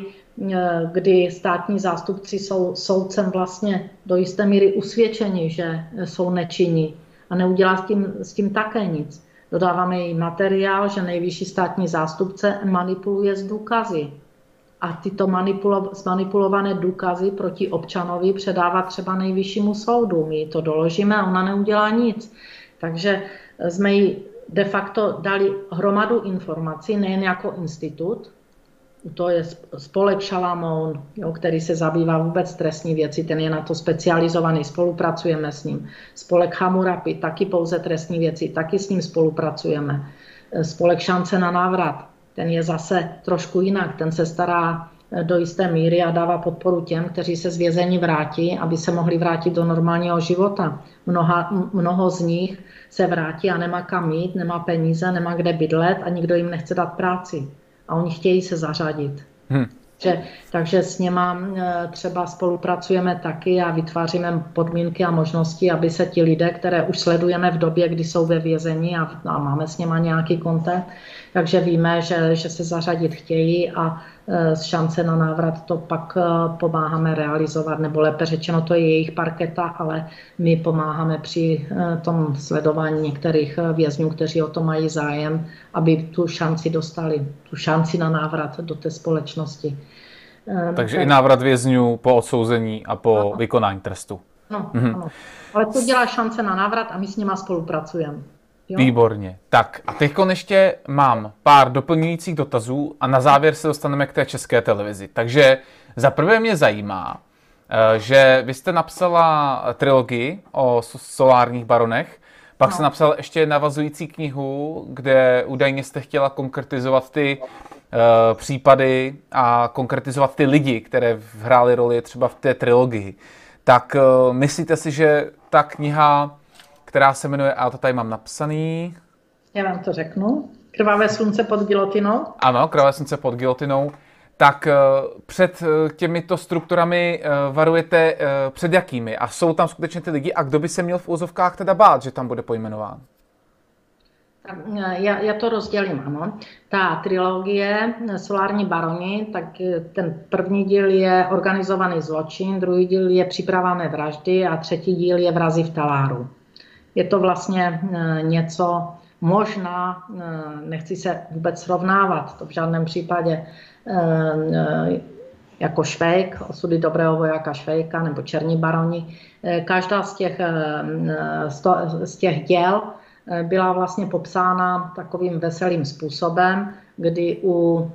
eh, kdy státní zástupci jsou soudcem vlastně do jisté míry usvědčeni, že jsou nečinní a neudělá s tím, s tím také nic. Dodáváme jí materiál, že nejvyšší státní zástupce manipuluje s důkazy. A tyto manipulo, zmanipulované důkazy proti občanovi předává třeba nejvyššímu soudu. My to doložíme a ona neudělá nic. Takže jsme jí de facto dali hromadu informací, nejen jako institut, to je spolek Šalamoun, jo, který se zabývá vůbec trestní věci, ten je na to specializovaný, spolupracujeme s ním. Spolek Hamurapi, taky pouze trestní věci, taky s ním spolupracujeme. Spolek Šance na návrat, ten je zase trošku jinak, ten se stará do jisté míry a dává podporu těm, kteří se z vězení vrátí, aby se mohli vrátit do normálního života. Mnoha, mnoho z nich se vrátí a nemá kam jít, nemá peníze, nemá kde bydlet a nikdo jim nechce dát práci. A oni chtějí se zařadit. Hmm. Že, takže s něma e, třeba spolupracujeme taky a vytváříme podmínky a možnosti, aby se ti lidé, které už sledujeme v době, kdy jsou ve vězení a, a máme s něma nějaký kontakt, takže víme, že, že se zařadit chtějí a e, šance na návrat to pak e, pomáháme realizovat, nebo lépe řečeno, to je jejich parketa, ale my pomáháme při e, tom sledování některých vězňů, kteří o to mají zájem, aby tu šanci dostali, tu šanci na návrat do té společnosti. Takže tak... i návrat vězňů po odsouzení a po ano. vykonání trestu. No, mhm. ano. Ale to dělá šance na návrat a my s nima spolupracujeme. Jo? Výborně. Tak a teď ještě mám pár doplňujících dotazů a na závěr se dostaneme k té české televizi. Takže za prvé mě zajímá, eh, že vy jste napsala trilogii o solárních baronech, pak no. jste napsal ještě navazující knihu, kde údajně jste chtěla konkretizovat ty uh, případy a konkretizovat ty lidi, které hrály roli třeba v té trilogii. Tak uh, myslíte si, že ta kniha která se jmenuje, a to tady mám napsaný. Já vám to řeknu. Krvavé slunce pod gilotinou. Ano, krvavé slunce pod gilotinou. Tak eh, před eh, těmito strukturami eh, varujete před jakými? A jsou tam skutečně ty lidi? A kdo by se měl v úzovkách teda bát, že tam bude pojmenován? Já, já to rozdělím, ano. Ta trilogie Solární baroni, tak ten první díl je organizovaný zločin, druhý díl je připravené vraždy a třetí díl je vrazy v taláru. Je to vlastně eh, něco, možná, eh, nechci se vůbec srovnávat, to v žádném případě, eh, jako Švejk, osudy dobrého vojáka Švejka nebo Černí baroni. Každá z těch, z těch děl byla vlastně popsána takovým veselým způsobem, kdy u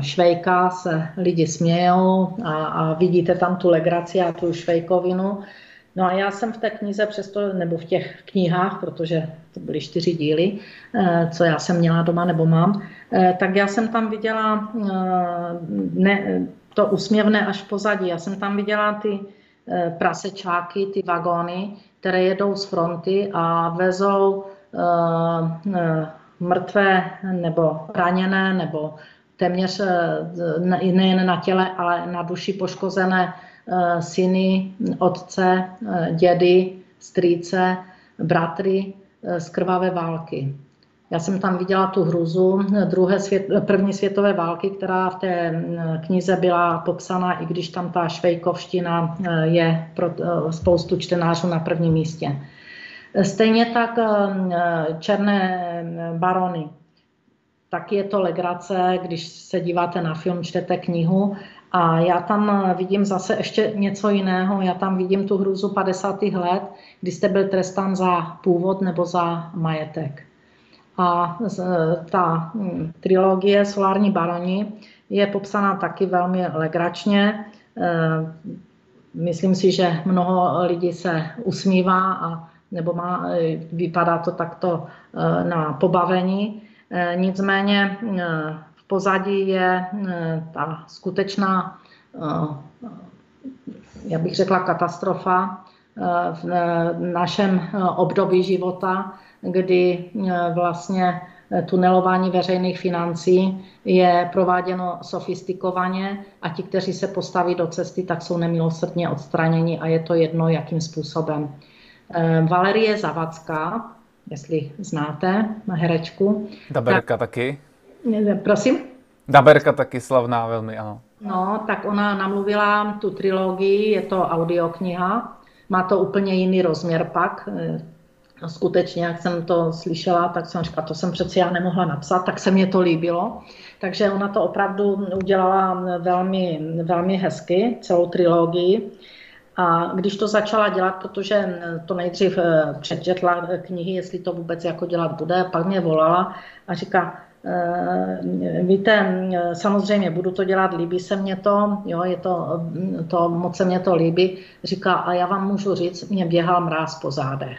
Švejka se lidi smějou a, a vidíte tam tu legraci a tu švejkovinu. No a já jsem v té knize přesto, nebo v těch knihách, protože to byly čtyři díly, eh, co já jsem měla doma nebo mám, eh, tak já jsem tam viděla eh, ne, to usměvné až pozadí. Já jsem tam viděla ty prasečáky, ty vagóny, které jedou z fronty a vezou mrtvé nebo raněné nebo téměř nejen na těle, ale na duši poškozené syny, otce, eh, dědy, strýce, bratry eh, z krvavé války. Já jsem tam viděla tu hruzu druhé svět, první světové války, která v té knize byla popsaná, i když tam ta švejkovština je pro spoustu čtenářů na prvním místě. Stejně tak černé barony. Tak je to legrace, když se díváte na film, čtete knihu a já tam vidím zase ještě něco jiného. Já tam vidím tu hruzu 50. let, kdy jste byl trestán za původ nebo za majetek. A ta hm, trilogie Solární baroni je popsaná taky velmi legračně. E, myslím si, že mnoho lidí se usmívá a nebo má, vypadá to takto na pobavení. Nicméně pozadí je eh, ta skutečná, eh, já bych řekla, katastrofa eh, v našem období života, kdy vlastně tunelování veřejných financí je prováděno sofistikovaně a ti, kteří se postaví do cesty, tak jsou nemilosrdně odstraněni a je to jedno, jakým způsobem. Valerie Zavacká, jestli znáte, herečku. Daberka tak, taky. Prosím? Daberka taky slavná velmi, ano. No, tak ona namluvila tu trilogii, je to audiokniha, má to úplně jiný rozměr pak. No, skutečně, jak jsem to slyšela, tak jsem říkala, to jsem přeci já nemohla napsat, tak se mě to líbilo. Takže ona to opravdu udělala velmi, velmi hezky, celou trilogii. A když to začala dělat, protože to nejdřív eh, přečetla knihy, jestli to vůbec jako dělat bude, pak mě volala a říká, víte, samozřejmě budu to dělat, líbí se mně to, jo, je to, to, moc se mně to líbí. Říká, a já vám můžu říct, mě běhal mráz po zádech.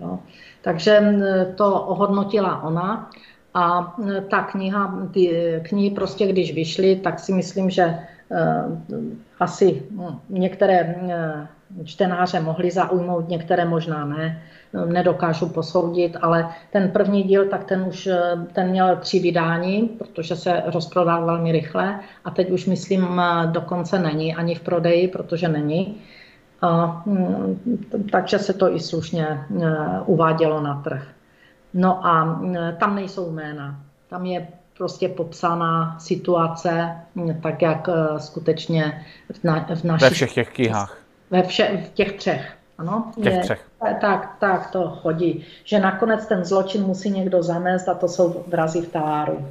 Jo. Takže to ohodnotila ona a ta kniha, ty knihy prostě, když vyšly, tak si myslím, že uh, asi některé čtenáře mohly zaujmout, některé možná ne nedokážu posoudit, ale ten první díl, tak ten už ten měl tři vydání, protože se rozprodal velmi rychle a teď už myslím dokonce není ani v prodeji, protože není. A, takže se to i slušně e, uvádělo na trh. No a e, tam nejsou jména. Tam je prostě popsaná situace, tak jak e, skutečně v, na, v našich... Ve všech těch knihách. Ve vše, v těch třech. Ano, těch třech. Tak, tak to chodí. Že nakonec ten zločin musí někdo zamést a to jsou vrazy v taláru.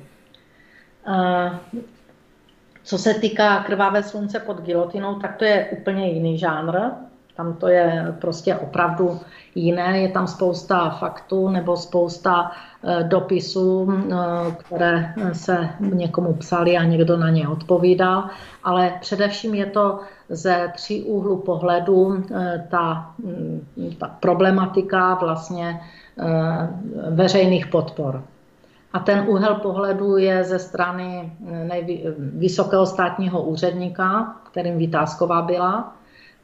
Co se týká krvavé slunce pod gilotinou, tak to je úplně jiný žánr. Tam to je prostě opravdu jiné. Je tam spousta faktů nebo spousta e, dopisů, e, které se někomu psali a někdo na ně odpovídal. Ale především je to ze tří úhlu pohledu e, ta, ta problematika vlastně veřejných podpor. A ten úhel pohledu je ze strany vysokého státního úředníka, kterým Vytázková byla,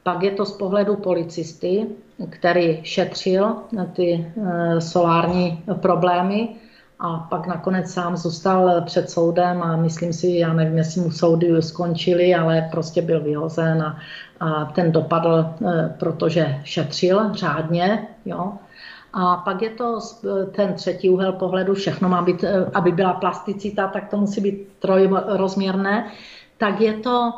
pak je to z pohledu policisty, který šetřil ty eh, solární problémy a pak nakonec sám zůstal před soudem a myslím si, já nevím, jestli mu soudy skončili, ale prostě byl vyhozen a, a ten dopadl, eh, protože šetřil řádně, jo. A pak je to ten třetí úhel pohledu, všechno má být, eh, aby byla plasticita, tak to musí být trojrozměrné, tak je to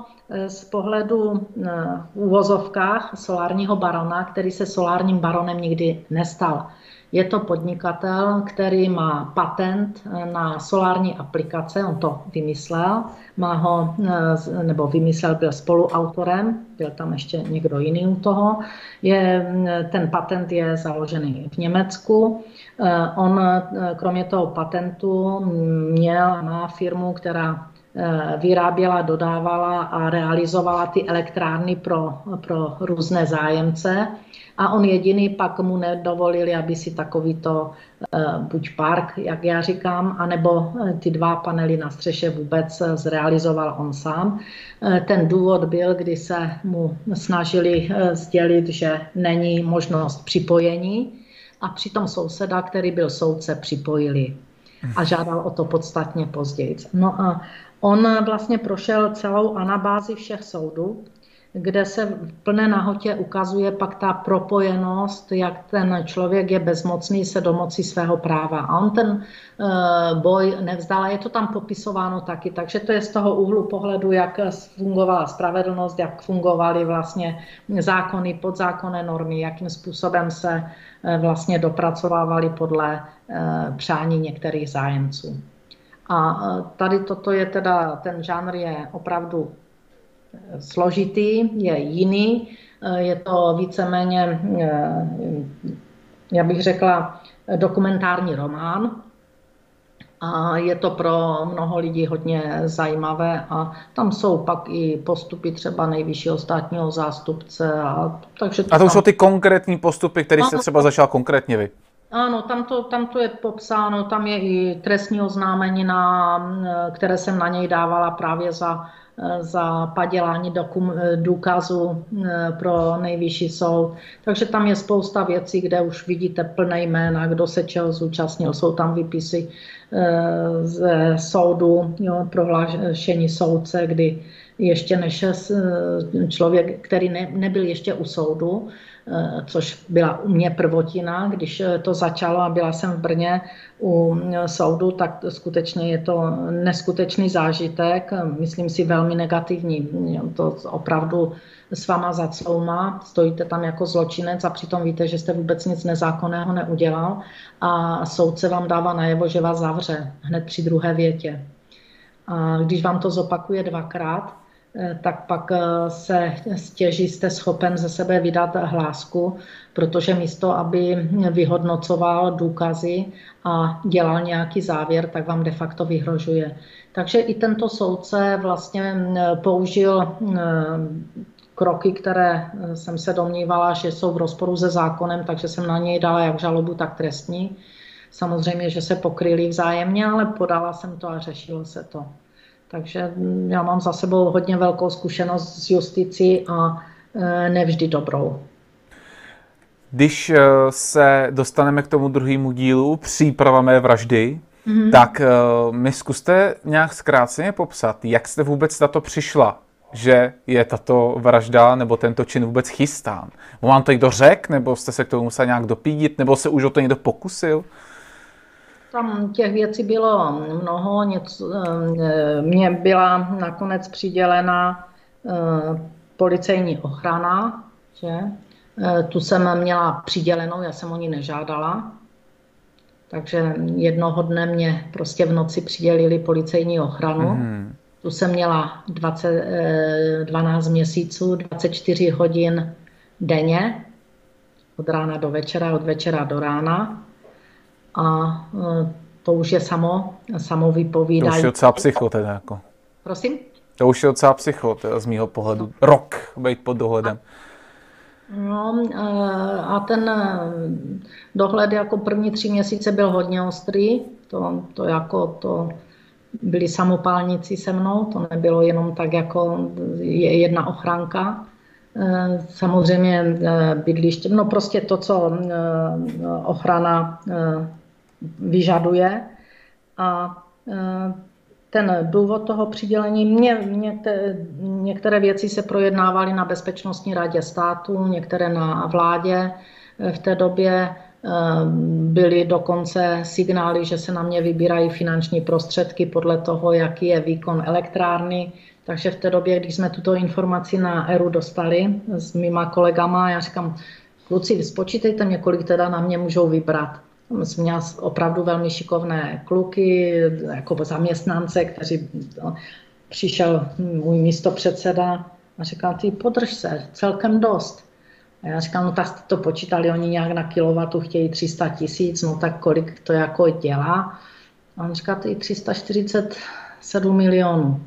z pohledu eh, v úvozovkách solárního barona, který se solárním baronem nikdy nestal. Je to podnikatel, který má patent na solární aplikace, on to vymyslel, má ho, nebo vymyslel, byl spoluautorem, byl tam ještě někdo jiný u toho. Je, ten patent je založený v Německu. On kromě toho patentu měl, má firmu, která Eh, vyráběla, dodávala a realizovala ty elektrárny pro, pro různé zájemce. A on jediný pak mu nedovolili, aby si takovýto eh, buď park, jak já říkám, anebo eh, ty dva panely na střeše vůbec zrealizoval on sám. Ten důvod byl, kdy se mu snažili sdělit, že není možnost připojení a přitom souseda, který byl soudce, připojili a žádal o to podstatně později. No a On vlastně prošel celou anabázi všech soudů, kde se v plné nahotě ukazuje pak ta propojenost, jak ten člověk je bezmocný se domoci svého práva. A on ten eh, boj nevzdal. Je to tam popisováno taky, takže to je z toho úhlu pohledu, jak fungovala spravedlnost, jak fungovaly vlastně zákony, podzákonné normy, jakým způsobem se eh, vlastně dopracovávaly podle eh, přání některých zájemců. A tady toto je teda, ten žánr je opravdu e, složitý, je jiný, e, je to víceméně, e, já bych řekla, dokumentární román. A je to pro mnoho lidí hodně zajímavé a tam jsou pak i postupy třeba nejvyššího státního zástupce. A, takže to a to tam... jsou ty konkrétní postupy, které jste třeba začal konkrétně vy? Ano, tam to, tam to je popsáno, tam je i trestní oznámení, na, které jsem na něj dávala právě za, za padělání dokum, důkazu eh, pro nejvyšší soud. Takže tam je spousta věcí, kde už vidíte plné jména, kdo se čeho zúčastnil. Jsou tam výpisy eh, z soudu, jo, prohlášení soudce, kdy ještě než eh, člověk, který ne, nebyl ještě u soudu, což byla u mě prvotina, když eh, to začalo a byla jsem v Brně u eh, soudu, tak skutečně je to neskutečný zážitek, myslím si velmi negativní. To opravdu s váma zacouma, stojíte tam jako zločinec a přitom víte, že jste vůbec nic nezákonného neudělal a soudce vám dává najevo, že vás zavře hned při druhé větě. A když vám to zopakuje dvakrát, Eh, tak pak eh, se stěží jste schopen ze sebe vydat hlásku, protože místo, aby vyhodnocoval důkazy a dělal nějaký závěr, tak vám de facto vyhrožuje. Takže i tento soudce vlastně eh, použil kroky, které jsem se domnívala, že jsou v rozporu se zákonem, takže jsem na něj dala jak žalobu, tak trestní. Samozřejmě, že se pokryli vzájemně, ale podala jsem to a řešilo se to. Takže já mám za sebou hodně velkou zkušenost s justicí a e, nevždy dobrou. Když e, se dostaneme k tomu druhému dílu, příprava mé vraždy, mm-hmm. tak e, mi zkuste nějak zkráceně popsat, jak jste vůbec na to přišla, že je tato vražda nebo tento čin vůbec chystán. Vám to někdo řekl, nebo jste se k tomu musel nějak dopídit, nebo se už o to někdo pokusil? Tam těch věcí bylo mnoho, něco, eh, mně byla nakonec přidělena eh, policejní ochrana, že? Eh, tu jsem měla přidělenou, já jsem o ní nežádala, takže jednoho dne mě prostě v noci přidělili policejní ochranu. Mm. Tu jsem měla 20, 12 měsíců, 24 hodin denně, od rána do večera, od večera do rána a e, to už je samo, samo vypovídá. To už je docela psycho teda jako. Prosím? To už je docela psycho, teda z mýho pohledu. Rok být pod dohledem. No e, a ten e, dohled jako první tři měsíce byl hodně ostrý. To, to jako to byli samopálníci se mnou, to nebylo jenom tak jako jedna ochranka. Samozřejmě bydliště, no prostě to, co ochrana vyžaduje. A e, ten důvod toho přidělení, mě, mě te, některé věci se projednávaly na Bezpečnostní radě státu, některé na vládě. V té době e, byly dokonce signály, že se na mě vybírají finanční prostředky podle toho, jaký je výkon elektrárny. Takže v té době, když jsme tuto informaci na ERU dostali s mýma kolegama, já říkám, kluci, spočítejte mě, kolik teda na mě můžou vybrat. Jsem měla opravdu velmi šikovné kluky, jako zaměstnance, kteří no, přišel můj místo předseda a říkal, ty podrž se, celkem dost. A já říkám, no tak to počítali, oni nějak na kilowatu chtějí 300 tisíc, no tak kolik to jako dělá? A on říká, ty 347 milionů.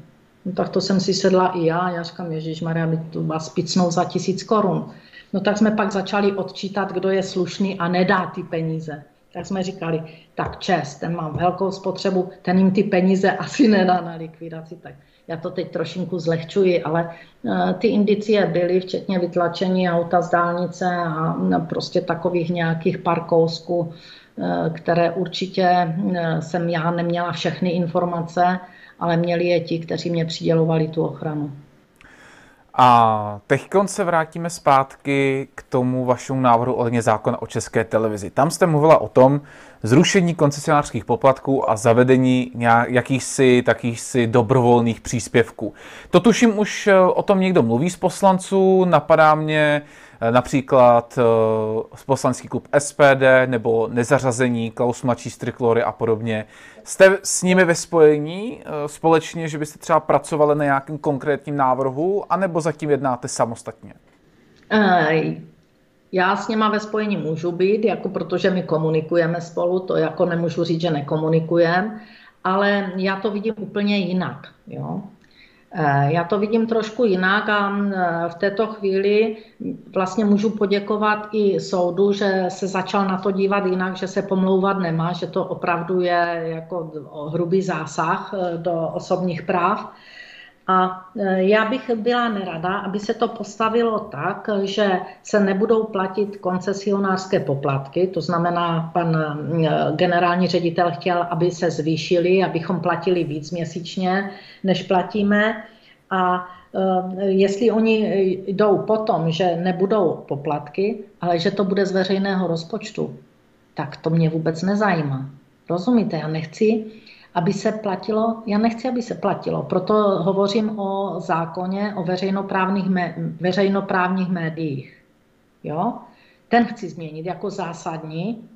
No tak to jsem si sedla i já. Já říkám, Ježíš Maria, by to vás picnou za tisíc korun. No tak jsme pak začali odčítat, kdo je slušný a nedá ty peníze. Tak jsme říkali, tak čest, ten má velkou spotřebu, ten jim ty peníze asi nedá na likvidaci. Tak já to teď trošinku zlehčuji, ale eh, ty indicie byly, včetně vytlačení auta z dálnice a prostě takových nějakých parkousků, eh, které určitě eh, jsem já neměla všechny informace, ale měli je ti, kteří mě přidělovali tu ochranu. A teď se vrátíme zpátky k tomu vašemu návrhu ohledně zákona o české televizi. Tam jste mluvila o tom zrušení koncesionářských poplatků a zavedení jakýchsi takýchsi dobrovolných příspěvků. To tuším už eh, o tom někdo mluví z poslanců, napadá mě například eh, poslanský klub SPD nebo nezařazení Klaus mladší Striklory a podobně. Jste s nimi ve spojení eh, společně, že byste třeba pracovali na nějakém konkrétním návrhu, anebo zatím jednáte samostatně? Já s nima ve spojení můžu být, jako protože my komunikujeme spolu, to jako nemůžu říct, že nekomunikujeme, ale já to vidím úplně jinak. Jo? Eh, já to vidím trošku jinak a eh, v této chvíli vlastně můžu poděkovat i soudu, že se začal na to dívat jinak, že se pomlouvat nemá, že to opravdu je jako hrubý zásah eh, do osobních práv. A e, já bych byla nerada, aby se to postavilo tak, že se nebudou platit koncesionářské poplatky, to znamená, pan e, generální ředitel chtěl, aby se zvýšily, abychom platili víc měsíčně, než platíme. A e, jestli oni jdou potom, že nebudou poplatky, ale že to bude z veřejného rozpočtu, tak to mě vůbec nezajímá. Rozumíte? Já nechci, aby se platilo, já nechci, aby se platilo, proto hovořím o zákoně o veřejnoprávních, veřejnoprávních médiích. Jo? Ten chci změnit jako zásadní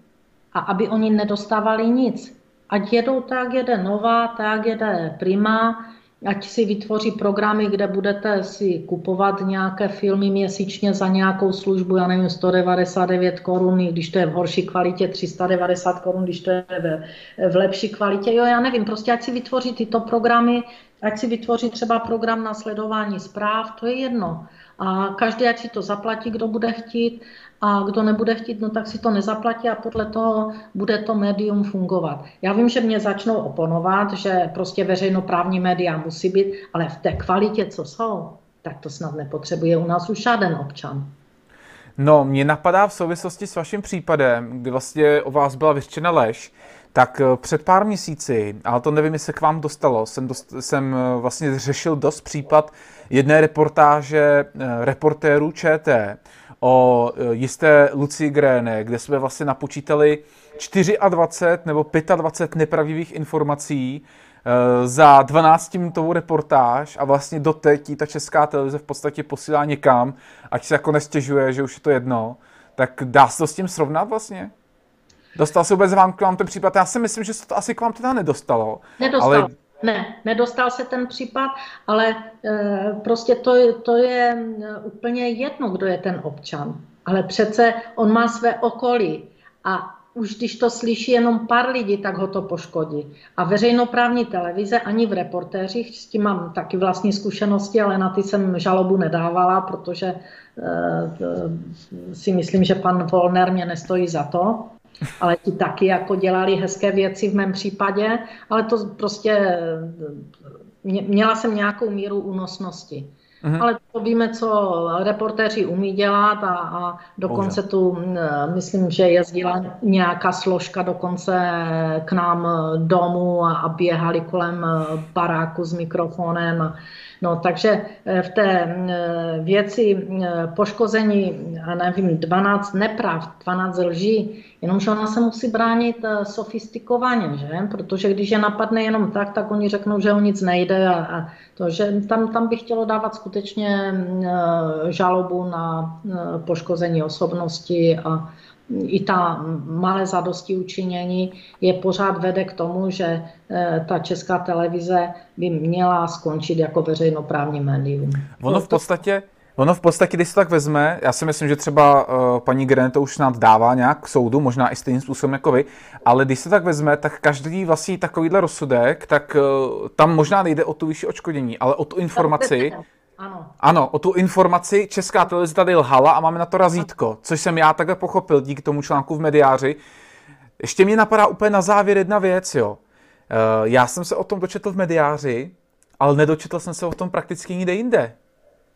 a aby oni nedostávali nic. Ať jedou tak, jede Nová, tak jede Prima, ať si vytvoří programy, kde budete si kupovat nějaké filmy měsíčně za nějakou službu, já nevím, 199 korun, když to je v horší kvalitě, 390 korun, když to je v, v lepší kvalitě. Jo, já nevím, prostě ať si vytvoří tyto programy, ať si vytvoří třeba program na sledování zpráv, to je jedno. A každý, ať si to zaplatí, kdo bude chtít a kdo nebude chtít, no tak si to nezaplatí a podle toho bude to médium fungovat. Já vím, že mě začnou oponovat, že prostě veřejnoprávní média musí být, ale v té kvalitě, co jsou, tak to snad nepotřebuje u nás už žádný občan. No, mě napadá v souvislosti s vaším případem, kdy vlastně o vás byla vyřčena lež, tak eh, před pár měsíci, ale to nevím, jestli se k vám dostalo, jsem, dost, jsem eh, vlastně řešil dost případ jedné reportáže eh, reportérů ČT, o e, jisté Luci Gréne, kde jsme vlastně napočítali 24 nebo 25 nepravdivých informací e, za 12-minutovou reportáž a vlastně doteď ta česká televize v podstatě posílá někam, ať se jako nestěžuje, že už je to jedno, tak dá se to s tím srovnat vlastně? Dostal se vůbec vám k vám ten případ? Já si myslím, že se to asi k vám teda nedostalo. Nedostalo. Ale ne, nedostal se ten případ, ale e, prostě to, to je eh, úplně jedno, kdo je ten občan. Ale přece on má své okolí a už když to slyší jenom pár lidí, tak ho to poškodí. A veřejnoprávní televize ani v reportéřích, s tím mám taky vlastní zkušenosti, ale na ty jsem žalobu nedávala, protože e, si myslím, že pan Volner mě nestojí za to ale ti taky jako dělali hezké věci v mém případě, ale to prostě, měla jsem nějakou míru únosnosti. Mm-hmm. Ale to víme, co reportéři umí dělat a, a dokonce tu, myslím, že jezdila nějaká složka dokonce k nám domů a, a běhali kolem baráku s mikrofonem. No, takže v té věci poškození, a nevím, 12 neprav, 12 lží, Jenomže ona se musí bránit eh, sofistikovaně, že? Protože když je napadne jenom tak, tak oni řeknou, že o nic nejde a, a to, že tam, tam by chtělo dávat skutečně eh, žalobu na eh, poškození osobnosti a i ta malé zadosti učinění je pořád vede k tomu, že ta česká televize by měla skončit jako veřejnoprávní médium. Ono v podstatě, Ono v podstatě, když se tak vezme, já si myslím, že třeba uh, paní Gren to už snad dává nějak k soudu, možná i stejným způsobem jako vy, ale když se tak vezme, tak každý vlastní takovýhle rozsudek, tak uh, tam možná nejde o tu vyšší očkodění, ale o tu informaci. Ano. ano, o tu informaci Česká televize tady lhala a máme na to razítko, což jsem já takhle pochopil díky tomu článku v mediáři. Ještě mě napadá úplně na závěr jedna věc, jo. Uh, já jsem se o tom dočetl v mediáři, ale nedočetl jsem se o tom prakticky nikde jinde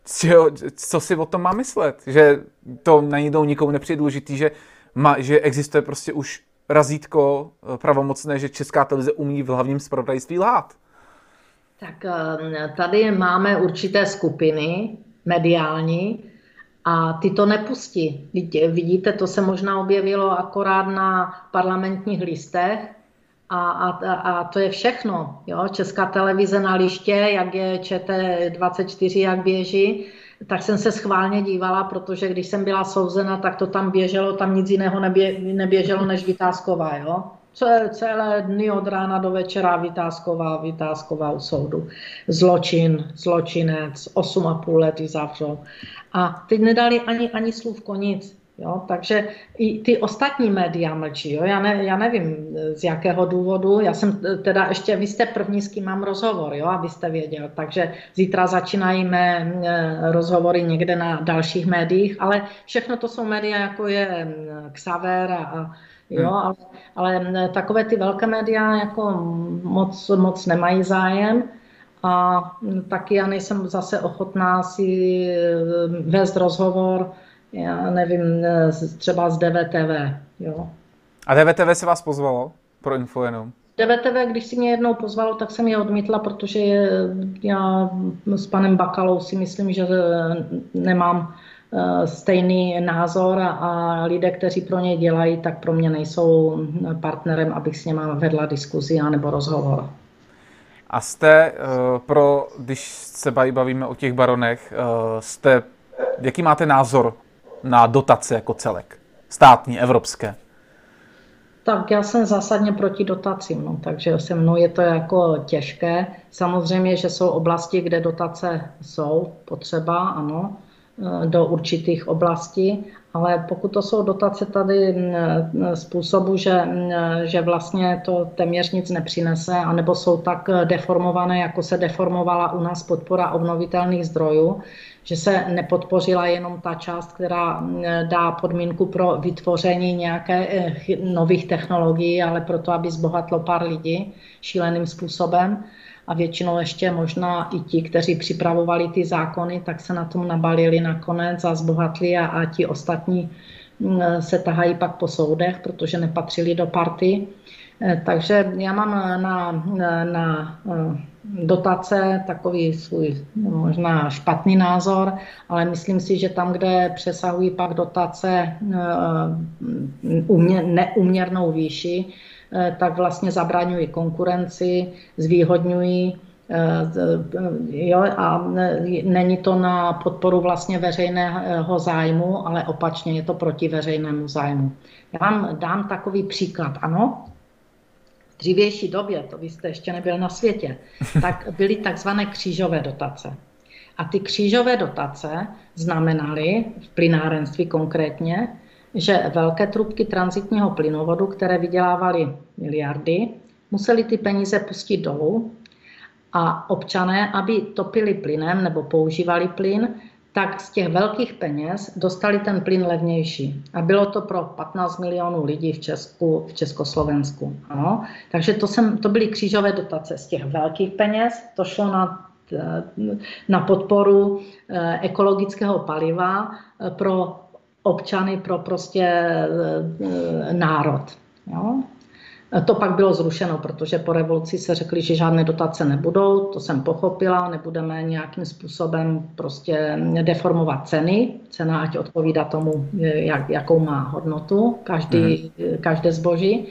co, co si o tom má myslet? Že to najednou nikomu nepřijde důležitý, že, má, že existuje prostě už razítko eh, pravomocné, že Česká televize umí v hlavním zpravodajství lhát. Tak eh, tady máme určité skupiny mediální a ty to nepustí. Vidíte, to se možná objevilo akorát na parlamentních listech, a, a, a to je všechno. Jo? Česká televize na liště, jak je ČT24, jak běží, tak jsem se schválně dívala, protože když jsem byla souzena, tak to tam běželo, tam nic jiného nebě, neběželo než Vytázková. Jo? Celé dny od rána do večera Vytázková, Vytázková u soudu. Zločin, zločinec, 8,5 let zavřou. A teď nedali ani, ani slůvko nic. Jo, takže i ty ostatní média mlčí. Jo? Já, ne, já nevím z jakého důvodu. Já jsem teda ještě, vy jste první, s kým mám rozhovor, jo, abyste věděl. Takže zítra začínají mé eh, rozhovory někde na dalších médiích, ale všechno to jsou média, jako je Xaver a, a Jo, hmm. ale, ale takové ty velké média jako moc, moc nemají zájem a taky já nejsem zase ochotná si eh, vést rozhovor já nevím, třeba z DVTV. Jo. A DVTV se vás pozvalo pro info jenom? DVTV, když si mě jednou pozvalo, tak jsem je odmítla, protože já s panem Bakalou si myslím, že nemám eh, stejný názor a lidé, kteří pro ně dělají, tak pro mě nejsou partnerem, abych s něma vedla diskuzi nebo rozhovor. A jste eh, pro, když se bavíme o těch baronech, jste, jaký máte názor na dotace jako celek? Státní, evropské? Tak já jsem zásadně proti dotacím, no, takže se mnou je to jako těžké. Samozřejmě, že jsou oblasti, kde dotace jsou potřeba, ano, e, do určitých oblastí, ale pokud to jsou dotace tady způsobu, že, že vlastně to téměř nic nepřinese, anebo jsou tak deformované, jako se deformovala u nás podpora obnovitelných zdrojů, že se nepodpořila jenom ta část, která dá podmínku pro vytvoření nějaké nových technologií, ale proto, aby zbohatlo pár lidí šíleným způsobem. A většinou ještě možná i ti, kteří připravovali ty zákony, tak se na tom nabalili nakonec a zbohatli a, a ti ostatní mm, se tahají pak po soudech, protože nepatřili do party. Eh, takže já mám na, na, na eh, dotace takový svůj možná špatný názor, ale myslím si, že tam, kde přesahují pak dotace eh, neuměrnou výši, tak vlastně zabraňují konkurenci, zvýhodňují Jo, a není to na podporu vlastně veřejného zájmu, ale opačně je to proti veřejnému zájmu. Já vám dám takový příklad. Ano, v dřívější době, to vy jste ještě nebyl na světě, tak byly takzvané křížové dotace. A ty křížové dotace znamenaly, v plynárenství konkrétně, že velké trubky transitního plynovodu, které vydělávaly miliardy, museli ty peníze pustit dolů a občané, aby topili plynem nebo používali plyn, tak z těch velkých peněz dostali ten plyn levnější. A bylo to pro 15 milionů lidí v Česku, v Československu. Ano. Takže to, jsem, to byly křížové dotace z těch velkých peněz, to šlo na, na podporu eh, ekologického paliva eh, pro občany, pro prostě eh, národ. Jo. To pak bylo zrušeno, protože po revoluci se řekli, že žádné dotace nebudou, to jsem pochopila, nebudeme nějakým způsobem prostě deformovat ceny, cena ať odpovídá tomu, jak, jakou má hodnotu každý, mm. každé zboží.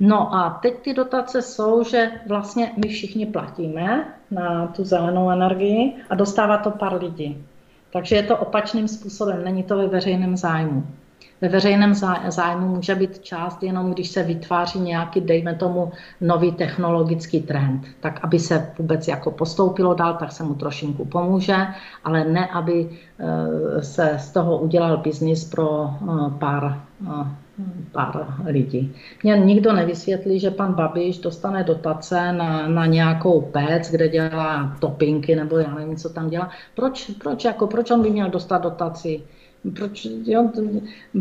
No a teď ty dotace jsou, že vlastně my všichni platíme na tu zelenou energii a dostává to pár lidí. Takže je to opačným způsobem, není to ve veřejném zájmu. Ve veřejném zájmu může být část jenom, když se vytváří nějaký, dejme tomu, nový technologický trend. Tak, aby se vůbec jako postoupilo dál, tak se mu trošinku pomůže, ale ne, aby eh, se z toho udělal biznis pro eh, pár, eh, pár lidí. Mě nikdo nevysvětlí, že pan Babiš dostane dotace na, na nějakou pec, kde dělá topinky, nebo já nevím, co tam dělá. Proč, proč, jako, proč on by měl dostat dotaci? Proč, jo,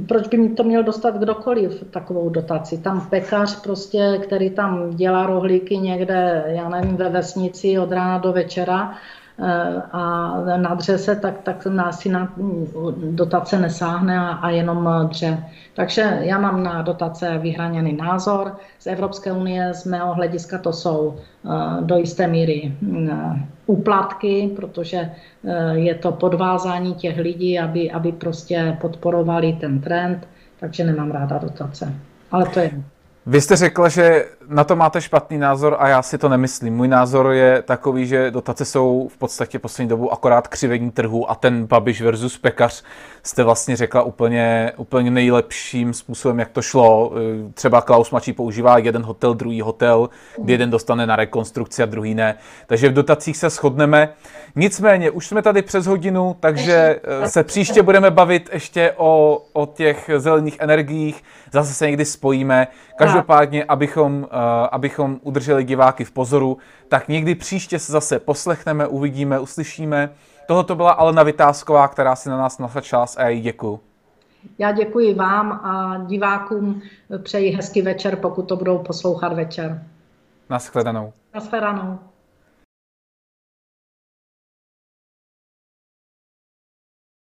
proč by to měl dostat kdokoliv, takovou dotaci? Tam pekař prostě, který tam dělá rohlíky někde, já nevím, ve vesnici od rána do večera a nadře se, tak, tak si na dotace nesáhne a, a jenom dře. Takže já mám na dotace vyhraněný názor. Z Evropské unie z mého hlediska to jsou eh, do jisté míry eh, úplatky, protože je to podvázání těch lidí, aby, aby prostě podporovali ten trend, takže nemám ráda dotace. Ale to je vy jste řekla, že na to máte špatný názor a já si to nemyslím. Můj názor je takový, že dotace jsou v podstatě poslední dobu akorát křivení trhu a ten Babiš versus Pekař jste vlastně řekla úplně, úplně nejlepším způsobem, jak to šlo. Třeba Klaus Mačí používá jeden hotel, druhý hotel, kdy jeden dostane na rekonstrukci a druhý ne. Takže v dotacích se shodneme. Nicméně, už jsme tady přes hodinu, takže se příště budeme bavit ještě o, o těch zelených energiích. Zase se někdy spojíme. Každopádně, abychom, uh, abychom udrželi diváky v pozoru, tak někdy příště se zase poslechneme, uvidíme, uslyšíme. Tohle to byla Alena Vytázková, která si na nás našla čas a já jí děkuju. Já děkuji vám a divákům přeji hezký večer, pokud to budou poslouchat večer. Naschledanou. Naschledanou.